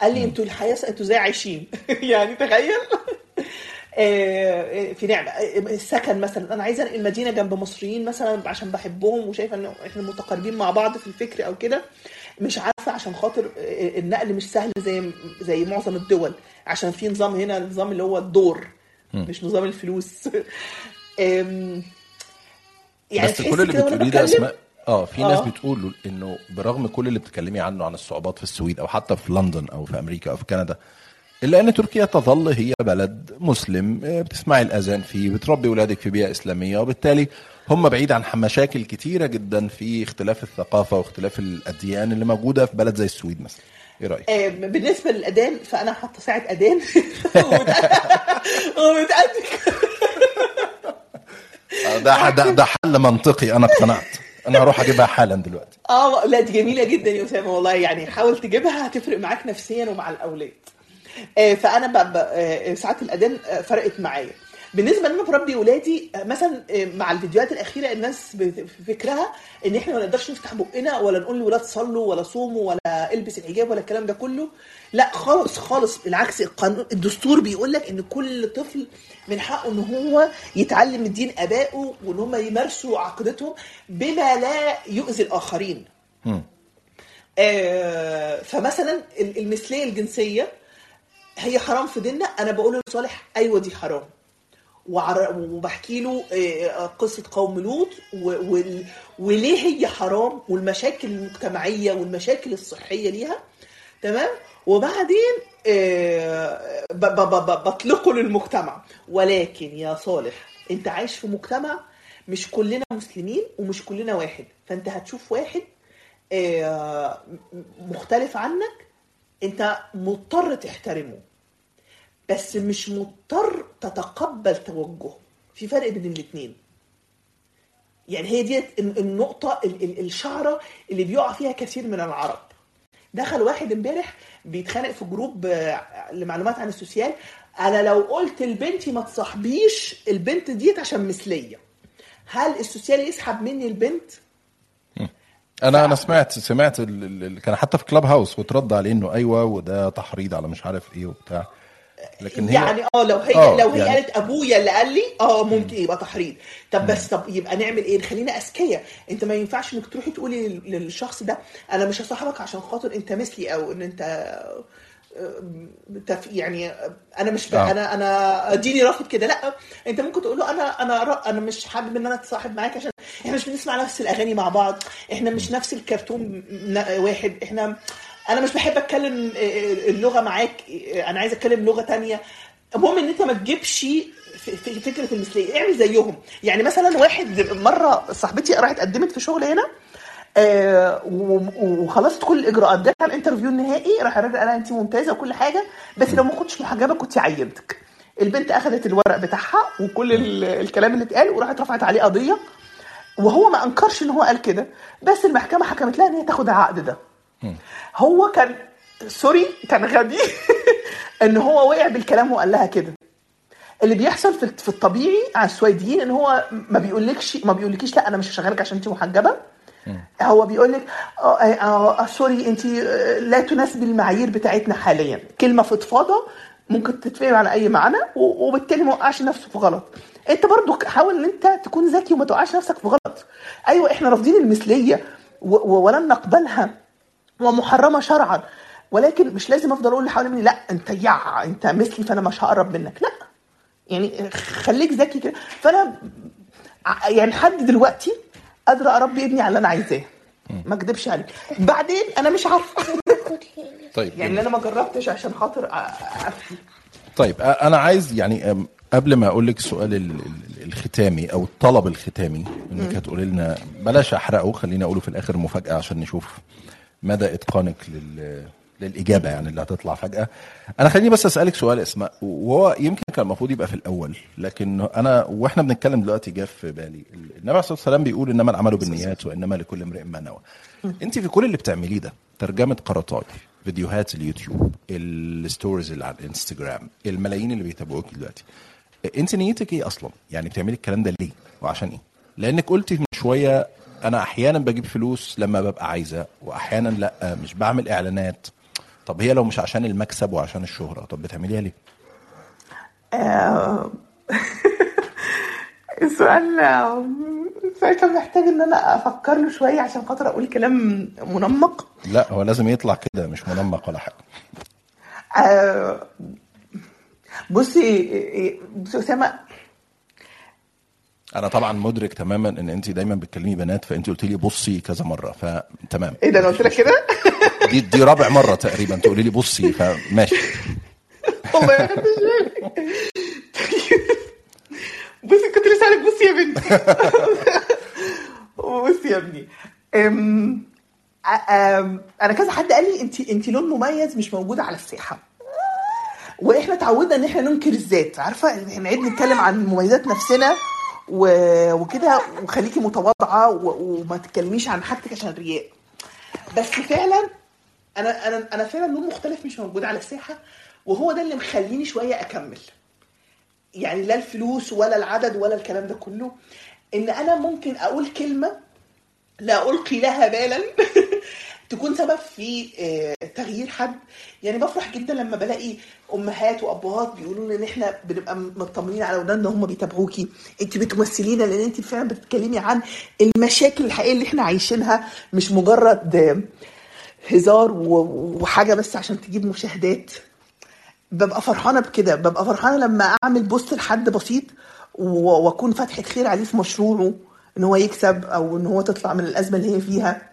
قال لي أنتوا الحياة أنتوا إزاي عايشين؟ <laughs> يعني تخيل. في نعمة. آه، السكن مثلا. أنا عايزة أنقل مدينة جنب مصريين مثلا عشان بحبهم وشايفة ان إحنا متقاربين مع بعض في الفكر أو كده. مش عارفة عشان خاطر آه، النقل مش سهل زي زي معظم الدول. عشان في نظام هنا النظام اللي هو الدور مش نظام الفلوس. <laughs> يعني بس كل اللي بتقوليه ده أسماء آه في ناس آه. بتقول إنه برغم كل اللي بتتكلمي عنه عن الصعوبات في السويد أو حتى في لندن أو في أمريكا أو في كندا إلا أن تركيا تظل هي بلد مسلم. آه، بتسمعي الأذان فيه بتربي أولادك في بيئة إسلامية وبالتالي هم بعيد عن مشاكل كتيره جدا في اختلاف الثقافة واختلاف الأديان اللي موجودة في بلد زي السويد مثلا. إيه رأيك؟ آه، بالنسبة للأذان فأنا حاطة ساعة أذان. <laughs> ومتأكد. آه، ده ده ده حل منطقي أنا اقتنعت. أنا هروح أجيبها حالا دلوقتي. آه لا دي جميلة جدا يا أسامة والله يعني حاول تجيبها هتفرق معاك نفسيا ومع الأولاد. فأنا ب- ب- آه، ساعات الاذان آه، فرقت معايا. بالنسبة أنا بربي ولادي آه، مثلا آه، مع الفيديوهات الأخيرة الناس فكرها إن إحنا ما نقدرش نفتح بقنا ولا نقول للولاد صلوا ولا صوموا ولا إلبس الحجاب ولا الكلام ده كله. لا خالص خالص. بالعكس القانون الدستور بيقول لك إن كل طفل من حقه إن هو يتعلم من دين أبائه وإن هم يمارسوا عقيدتهم بما لا يؤذي الآخرين. آه، فمثلا ال- المثلية الجنسية هي حرام في ديننا أنا بقول لصالح أيوه دي حرام. وبحكي له آه، قصة قوم لوط وليه هي حرام والمشاكل المجتمعية والمشاكل الصحية ليها. تمام؟ وبعدين آه، بطلقه للمجتمع. ولكن يا صالح أنت عايش في مجتمع مش كلنا مسلمين ومش كلنا واحد. فأنت هتشوف واحد آه، مختلف عنك انت مضطر تحترمه بس مش مضطر تتقبل توجهه. في فرق بين الاتنين. يعني هي دي النقطة ال- ال- الشعرة اللي بيقع فيها كثير من العرب. دخل واحد امبارح بيتخانق في group آه، لمعلومات عن ال social. أنا لو قلت لبنتي ما تصاحبيش البنت ديت عشان مثلية. هل ال social يسحب مني البنت؟ أنا أنا سمعت سمعت ال- ال- كان حتى في كلاب هاوس وترد عليه إنه أيوه وده تحريض على مش عارف إيه وبتاع. لكن هي يعني آه لو هي آه، لو هي يعني- قالت أبويا اللي قال لي آه ممكن يبقى تحريض. طب بس طب يبقى نعمل إيه؟ نخلينا أذكياء. أنت ما ينفعش إنك تروحي تقولي لل- للشخص ده أنا مش هصاحبك عشان خاطر أنت مثلي أو إن أنت يعني أنا مش ب... آه. أنا أنا أديني رافض كده. لأ أنت ممكن تقول له أنا أنا أنا مش حابب إن أنا أتصاحب معاك عشان إحنا مش بنسمع نفس الأغاني مع بعض إحنا مش نفس الكرتون واحد إحنا أنا مش بحب أتكلم اللغة معاك أنا عايز أتكلم لغة تانية. المهم إن أنت ما تجيبش في فكرة المثلية. اعمل زيهم. يعني مثلا واحد مرة صاحبتي راحت قدمت في شغل هنا آه، وخلصت كل الاجراءات جت على الانترفيو النهائي راح الراجل قال انت ممتازة وكل حاجة بس لو ما كنتش محجبه كنت عينتك البنت أخذت الورق بتاعها وكل ال- الكلام اللي اتقال وراحت رفعت عليه قضية وهو ما أنكرش إن هو قال كده بس المحكمة حكمت لها إن هي تاخد العقد ده. هو كان sorry كان غبي <laughs> إن هو وقع بالكلام وقال لها كده. اللي بيحصل في في الطبيعي على السويديين إن هو ما بيقولكش ما بيقولكيش لأ أنا مش هشغلك عشان انت محجبة. هو بيقول لك آه، آه، آه، sorry انت لا تناسبي المعايير بتاعتنا حاليا. كلمة فضفاضة ممكن تتفهم على أي معنى وبالتالي ما وقعش نفسه في غلط. انت برضو حاول إن انت تكون ذكي وما توقعش نفسك في غلط. أيوه إحنا رافضين المثلية ولن نقبلها ومحرمة شرعا. ولكن مش لازم أفضل أقول اللي مني لا أنت يع أنت مثلي فأنا مش هقرب منك. لا. يعني خليك ذكي كده. فأنا يعني لحد دلوقتي قادرة أربي ابني على اللي أنا عايزاه. ما أكدبش عليك. بعدين أنا مش عارفة. طيب يعني أنا ما جربتش عشان خاطر افتي طيب أنا عايز يعني قبل ما أقول لك السؤال ال- ال- الختامي أو الطلب الختامي إنك هتقولي لنا بلاش أحرقه خليني أقوله في الآخر مفاجأة عشان نشوف مدى إتقانك لل للإجابة يعني اللي هتطلع فجأة. أنا خليني بس أسألك سؤال أسماء. وهو يمكن كان المفروض يبقى في الأول لكن أنا وإحنا بنتكلم دلوقتي جه في بالي النبي عليه الصلاه والسلام بيقول إنما العمل بالنيات وإنما لكل امرئ ما نوى. أنت في كل اللي بتعمليه ده ترجمة قرطاي فيديوهات اليوتيوب الستوريز اللي على الإنستجرام الملايين اللي بيتابعوك دلوقتي أنت نيتك إيه أصلا؟ يعني بتعملي الكلام ده ليه؟ وعشان إيه؟ لأنك قلتي من شوية أنا أحيانا بجيب فلوس لما ببقى عايزة واحيانا لأ مش بعمل إعلانات طب هي لو مش عشان المكسب وعشان الشهرة طب بتعمليها ليه؟ آه، <laughs> السؤال السؤال كان محتاج إن أنا أفكر له شوية عشان خاطر أقول كلام منمق. لا هو لازم يطلع كده مش منمق ولا حاجة. آه، بصي بصي أسامة أنا طبعا مدرك تماما إن انت دايما بتكلمي بنات فانت قلت لي بصي كذا مرة فتمام إيه ده أنا قلت لك كده؟ <laughs> دي دي رابع مرة تقريبا تقولي لي بصي فماشي والله <laughs> <laughs> بصي كنت لسه هقولك بصي يا بنتي. بصي يا ابني. أم أم أنا كذا حد قال لي انت انت لون مميز مش موجود على الساحة. وإحنا اتعودنا إن إحنا ننكر الذات. عارفة نعيد نتكلم عن مميزات نفسنا. وكده وخليكي متواضعة وما تتكلميش عن حاجتك عشان الرياء. بس فعلا أنا أنا أنا فعلا لون مختلف مش موجود على الساحة وهو ده اللي مخليني شوية أكمل. يعني لا الفلوس ولا العدد ولا الكلام ده كله. إن أنا ممكن أقول كلمة لا ألقي لها بالا. <laughs> تكون سبب في آه، تغيير حد. يعني بفرح جدا لما بلاقي أمهات وأبهات بيقولوا لي إن إحنا بنبقى مطمنين على اولادنا هم بيتابعوكي. انت بتمثلينا لأن انت فعلا بتتكلمي عن المشاكل الحقيقية اللي إحنا عايشينها مش مجرد هزار وحاجة بس عشان تجيب مشاهدات. ببقى فرحانة بكده. ببقى فرحانة لما أعمل post لحد بسيط وأكون فتحه خير عليه في مشروعه إن هو يكسب أو إن هو تطلع من الأزمة اللي هي فيها.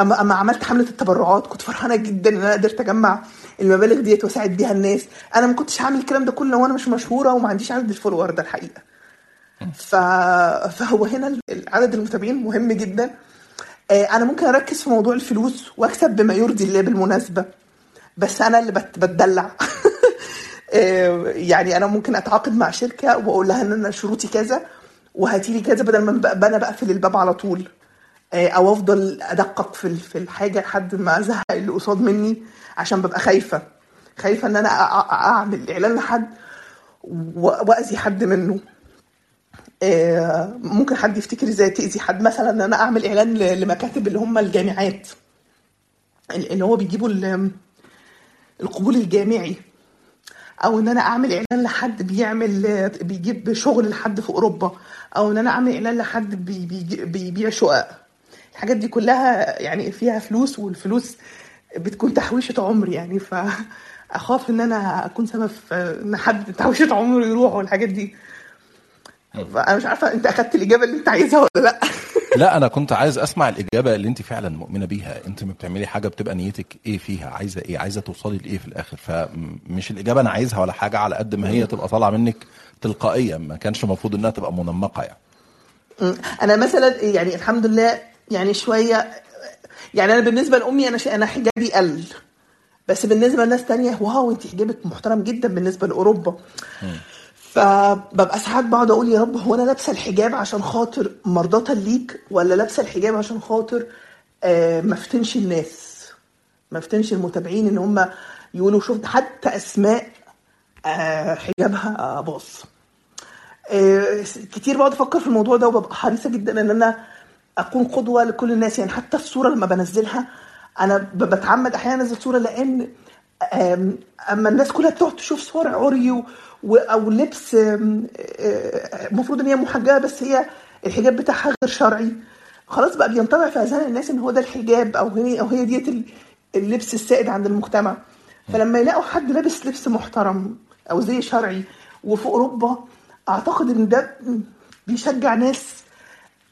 اما عملت حملة التبرعات كنت فرحانة جدا إن أنا قدرت أجمع المبالغ ديت وأساعد بيها الناس. أنا ما كنتش هعمل الكلام ده كله وأنا مش مشهورة وما عنديش عدد ال followers ده الحقيقة. ف... فهو هنا عدد المتابعين مهم جدا. آه، أنا ممكن أركز في موضوع الفلوس وأكسب بما يرضي الله بالمناسبة بس أنا اللي بت... بتدلع. <laughs> آه، يعني أنا ممكن أتعاقد مع شركة وأقول لها إن أنا شروطي كذا وهاتي لي كذا بدل ما أنا بقفل الباب على طول. أو أفضل أدقق في في الحاجة لحد ما أزهق اللي قصاد مني عشان ببقى خايفة. خايفة إن أنا أعمل إعلان لحد وأذي حد منه. آه، ممكن حد يفتكر إزاي تأذي حد؟ مثلا إن أنا أعمل إعلان لمكاتب اللي هم الجامعات. اللي هو بيجيبوا ال- القبول الجامعي. أو إن أنا أعمل إعلان لحد بيعمل بيجيب شغل لحد في أوروبا. أو إن أنا أعمل إعلان لحد بيبيع شقق. الحاجات دي كلها يعني فيها فلوس والفلوس بتكون تحويشة عمر يعني. فاخاف إن أنا أكون سبب في إن حد تحويشة عمره يروح والحاجات دي. فانا مش عارفة أنت أخدت الإجابة اللي أنت عايزها ولا لأ؟ <laughs> لا أنا كنت عايز أسمع الإجابة اللي أنت فعلا مؤمنة بيها. أنت ما بتعملي حاجة بتبقى نيتك إيه فيها؟ عايزة إيه؟ عايزة توصلي لإيه في الآخر؟ فمش الإجابة أنا عايزها ولا حاجة على قد ما هي تبقى طالعة منك تلقائيا. ما كانش المفروض إنها تبقى منمقة يعني. أنا مثلا يعني الحمد لله يعني شوية يعني أنا بالنسبة لأمي أنا ش... أنا حجابي قل. بس بالنسبة لناس تانية واو انت حجابك محترم جدا بالنسبة لأوروبا. فببقى ساعات بقعد أقول يا رب هو أنا لابسة الحجاب عشان خاطر مرضاة ليك ولا لابسة الحجاب عشان خاطر آه ما افتنش الناس؟ ما افتنش المتابعين إن هم يقولوا شفت حتى أسماء آه حجابها آه باظ. آه، كتير بقعد أفكر في الموضوع ده وببقى حريصة جدا إن أنا أكون قدوة لكل الناس يعني حتى الصورة لما بنزلها أنا بتعمد أحيانا أنزل صورة لأن أما الناس كلها بتقعد تشوف صور عري أو لبس آم، آه، المفروض إن هي محجبة بس هي الحجاب بتاعها غير شرعي. خلاص بقى بينطبع في أذهان الناس إن هو ده الحجاب أو هي أو هي ديت ال- اللبس السائد عند المجتمع. فلما يلاقوا حد لابس لبس محترم أو زي شرعي وفي أوروبا أعتقد إن ده بيشجع ناس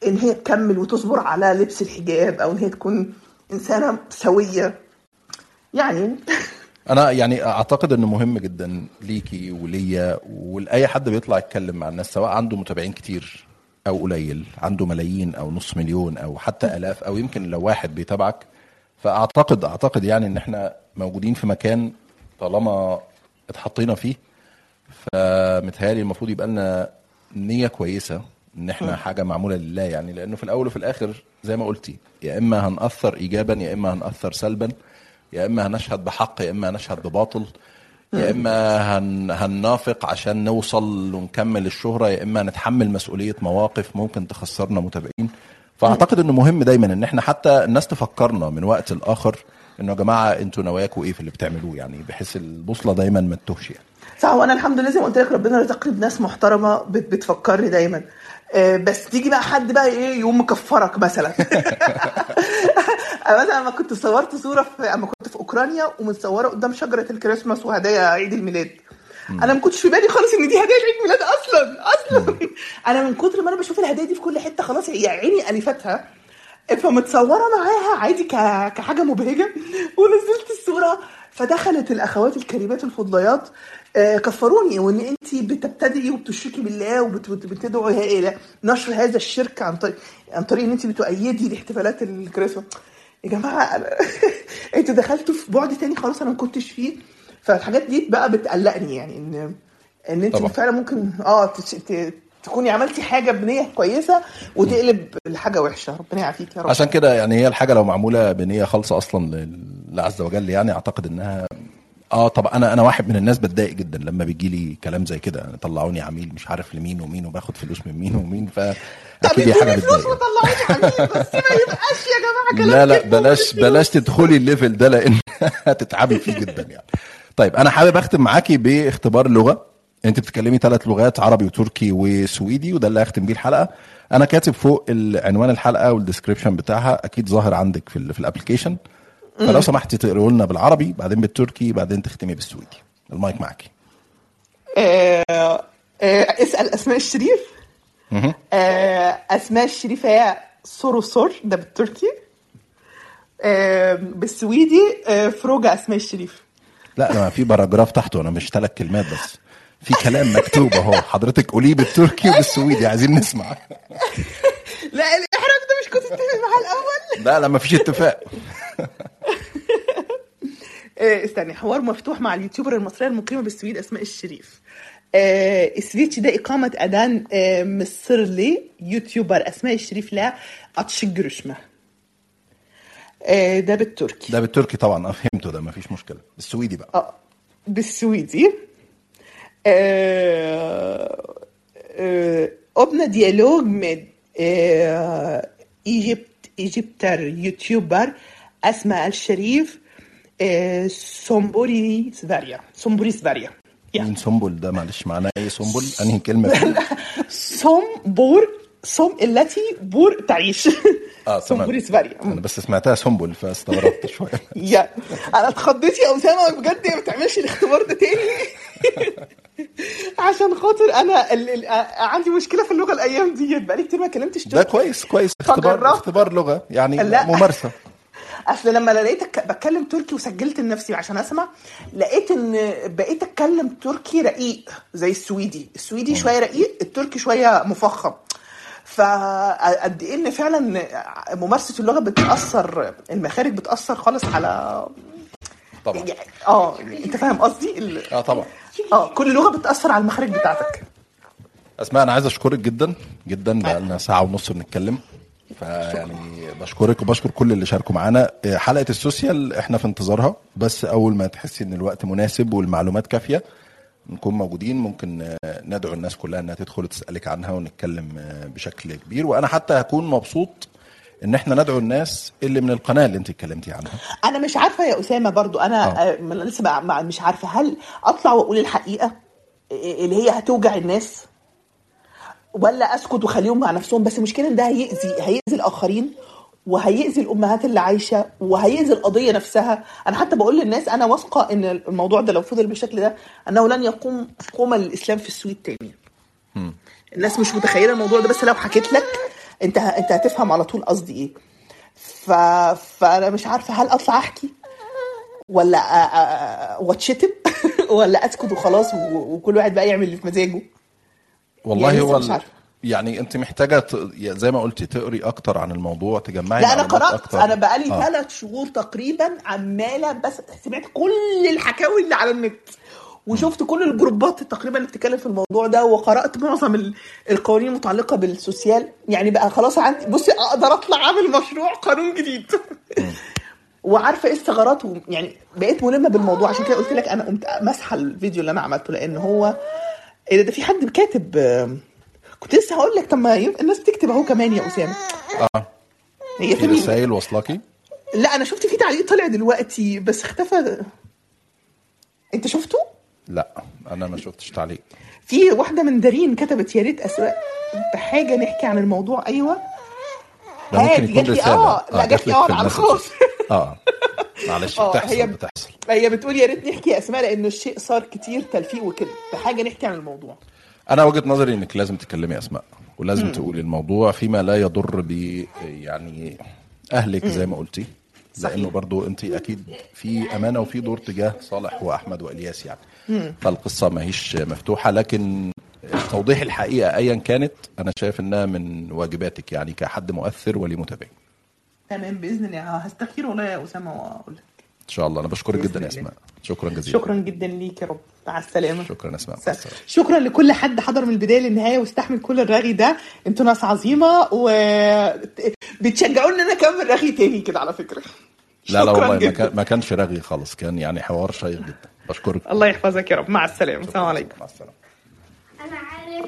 إن هي تكمل وتصبر على لبس الحجاب أو إن هي تكون إنسانة سوية. يعني <laughs> أنا يعني أعتقد إنه مهم جدا ليكي وليا ولأي حد بيطلع يتكلم مع الناس سواء عنده متابعين كتير أو قليل عنده ملايين أو نص مليون أو حتى آلاف أو يمكن لو واحد بيتابعك. فأعتقد أعتقد يعني إن إحنا موجودين في مكان طالما اتحطينا فيه فمتهيألي المفروض يبقى لنا نية كويسة إن إحنا <laughs> حاجة معمولة لله يعني لأنه في الأول وفي الآخر زي ما قلتي يا إما هنأثر ايجابا يا إما هنأثر سلبا يا إما هنشهد بحق يا إما هنشهد بباطل يا إما هن هننافق عشان نوصل ونكمل الشهرة يا إما نتحمل مسؤولية مواقف ممكن تخسرنا متابعين. فأعتقد إنه مهم دايما إن إحنا حتى الناس تفكرنا من وقت لاخر إنه يا جماعة أنتوا نواياكوا إيه في اللي بتعملوه يعني بحيث البوصلة دايما ما تتوهش يعني. صح وأنا الحمد لله زي ما قلت لك ربنا رزقني بناس محترمة بت- بتفكرني دايما. بس تيجي بقى حد بقى إيه يقوم مكفرك مثلا. <laughs> مثلا لما كنت صورت صورة في اما كنت في أوكرانيا ومتصورة قدام شجرة الكريسماس وهدايا عيد الميلاد. أنا ما كنتش في بالي خالص إن دي هدايا عيد ميلاد أصلا أصلا. أنا من كتر ما أنا بشوف الهدايا دي في كل حتة خلاص هي عيني الفتها فمتصورة معاها عادي كحاجة مبهجة ونزلت الصورة. فدخلت الأخوات الكريمات الفضليات آه، كفروني وإن أنت بتبتدئي وبتشركي بالله وبتدعي إلى نشر هذا الشرك عن طريق عن طريق إن أنت بتؤيدي الاحتفالات الكريسماس. يا جماعة <laughs> أنتوا دخلتوا في بعد تاني خلاص أنا ما كنتش فيه. فالحاجات دي بقى بتقلقني يعني ان إن أنت طبعا. فعلا ممكن آه تش- ت- تكوني عملتي حاجة بنية كويسة وتقلب لحاجه وحشة. ربنا يعافيك يا رب. عشان كده يعني هي الحاجة لو معمولة بنية خالصة أصلا لله عز وجل يعني أعتقد إنها آه طب أنا أنا واحد من الناس بتضايق جدا لما بيجي لي كلام زي كده. طلعوني عميل مش عارف لمين ومين وباخد فلوس من مين ومين طب فاكيد دي حاجة فلوس بتضايق. وطلعوني عميل بس ما يبقاش يا جماعة كلام لا لا بلاش بلاش تدخلي ال level ده لأن <laughs> هتتعبي فيه جدا يعني. طيب أنا حابب أختم معاكي باختبار لغة. أنت بتتكلمي ثلاث لغات عربي وتركي وسويدي وده اللي هختم بيه الحلقة. أنا كاتب فوق عنوان الحلقة وال description بتاعها أكيد ظاهر عندك في ال application فلو سمحتي تقروا لنا بالعربي بعدين بالتركي بعدين تختمي بالسويدي. المايك معاكي آه، آه، اسأل أسماء الشريف. آه، أسماء الشريف 'e soru sor ده بالتركي. بالسويدي fråga أسماء الشريف. لا أنا في paragraph تحته أنا مش ثلاث كلمات بس. في كلام مكتوب أهو. حضرتك قوليه بالتركي وبالسويدي عايزين نسمع. <laughs> لا الإحراج ده مش كنت اتفق معاه الأول. لا لا ما فيش اتفاق. <laughs> استني حوار مفتوح مع اليوتيوبر المصرية المقيمة بالسويد أسماء الشريف. آه، İsviçre ده إقامة أدان آه، مصرلي يوتيوبر أسماء الشريف لا görüşme آه، ده بالتركي. ده بالتركي طبعا. فهمته ده ما فيش مشكلة. بالسويدي بقى. آه، بالسويدي. آه، آه، ديالوج من آه، إيجيبت إيجيبتر يوتيوبر أسماء الشريف آه، سومبوري سفاريا سومبوري سفاريا يا. مين سنبل ده معلش معناه إيه سنبل أنهي كلمة؟ <laughs> سومبور سوم إلتي بور تعيش. آه <laughs> سومبوري سفاريا أنا بس سمعتها سنبل فاستغربت شوية. <laughs> يا. أنا اتخضيت يا أسامة بجد ما تعملش الاختبار ده تاني. عشان خاطر أنا ال... ال... عندي مشكلة في اللغة الأيام ديت. بقالي كتير ما كلمتش ده كويس كويس. اختبار. اختبار لغة يعني لا. ممارسة. أصل لما لقيتك بتكلم تركي وسجلت لنفسي عشان أسمع لقيت إن بقيت أتكلم تركي رقيق زي السويدي. السويدي شوية رقيق التركي شوية مفخم. فقد إيه إن فعلا ممارسة اللغة بتأثر المخارج بتأثر خالص على طبعا. يعني آه أنت فاهم قصدي؟ ال- آه طبعا. آه كل لغة بتأثر على المخارج بتاعتك. أسماء أنا عايز أشكرك جدا جدا بقالنا ساعة ونص بنتكلم. فيعني بشكرك وبشكر كل اللي شاركوا معانا حلقة السوشيال إحنا في انتظارها بس أول ما تحسي إن الوقت مناسب والمعلومات كافية نكون موجودين ممكن آه، ندعو الناس كلها إنها تدخل تسألك عنها ونتكلم آه، بشكل كبير وأنا حتى هكون مبسوط إن إحنا ندعو الناس اللي من القناة اللي أنت اتكلمتي عنها أنا مش عارفة يا أسامة برضو أنا آه. آه. أنا لسه مش عارفة هل أطلع وأقول الحقيقة اللي هي هتوجع الناس ولا أسكت واخليهم مع نفسهم بس المشكلة إن ده هيأذي هيأذي الآخرين وهيأذي الأمهات اللي عايشة وهيأذي القضية نفسها. أنا حتى بقول للناس أنا واثقة إن الموضوع ده لو فضل بالشكل ده أنه لن يقوم قوما للاسلام في السويد تاني. الناس مش متخيلة الموضوع ده بس لو حكيت لك أنت أنت هتفهم على طول قصدي إيه. ف... فأنا مش عارفة هل أطلع أحكي ولا أ- أ- واتشتم <laughs> ولا أسكت وخلاص و... وكل واحد بقى يعمل اللي في مزاجه. والله يعني هو مش ال- عارفة. يعني انت محتاجة ت... زي ما قلتي تقري أكتر عن الموضوع تجمعي لا أنا قرأت أكتر. أنا بقالي آه. ثلاث شهور تقريبا عمالة بس سمعت كل الحكاوي اللي على النت. وشفت كل الجروبات تقريبا اللي بتتكلم في الموضوع ده وقرأت معظم ال- القوانين المتعلقة بالسوسيال. يعني بقى خلاص عندي بصي أقدر أطلع أعمل مشروع قانون جديد. <laughs> وعارفة إيه الثغرات؟ و- يعني بقيت ملمة بالموضوع. عشان كده قلت لك أنا قمت مسحه الفيديو اللي أنا عملته لأن هو إيه ده, ده في حد كاتب كنت لسه هقول لك طب ما الناس بتكتب أهو كمان يا أسامة. آه. هي في فين رسائل واصلاكي لا أنا شفت في تعليق طلع دلوقتي بس اختفى. أنت شفته؟ لا أنا ما شفتش تعليق. في واحدة من دارين كتبت يا ريت اسماء بحاجة نحكي عن الموضوع. أيوه. ممكن يكون رسالة. آه، لا، جات لي في على. الخاص. آه. <laughs> معلش آه، بتحصل هي- بتحصل. هي بتقول يا ريت نحكي أسماء لأن الشيء صار كتير تلفيق وكده. بحاجة نحكي عن الموضوع. أنا وجهة نظري إنك لازم تكلمي أسماء ولازم تقولي الموضوع فيما لا يضر ب يعني أهلك زي ما قلتي لأنه برضو أنت أكيد في أمانة وفي دور تجاه صالح وأحمد وإلياس يعني. فالقصة ما هيش مفتوحة لكن توضيح الحقيقة ايا كانت أنا شايف إنها من واجباتك يعني كحد مؤثر ولمتابع تمام بإذن الله. هستخير والله يا أسامة وأقول لك. إن شاء الله. أنا بشكرك جدا يا. أسماء. شكرا جزيلا. شكرا جدا ليك يا رب. مع السلامة. شكرا أسماء. مع السلامة. شكرا لكل حد حضر من البداية للنهاية واستحمل كل الرغي ده. أنتوا ناس عظيمة و بتشجعوني إن أنا أكمل رغي تاني كده على فكرة. لا لا والله ما جداً. كان ما كانش رغي خالص. كان يعني حوار شيق جدا. بشكرك. الله يحفظك يا رب. مع السلامة. السلام عليكم. مع السلامة.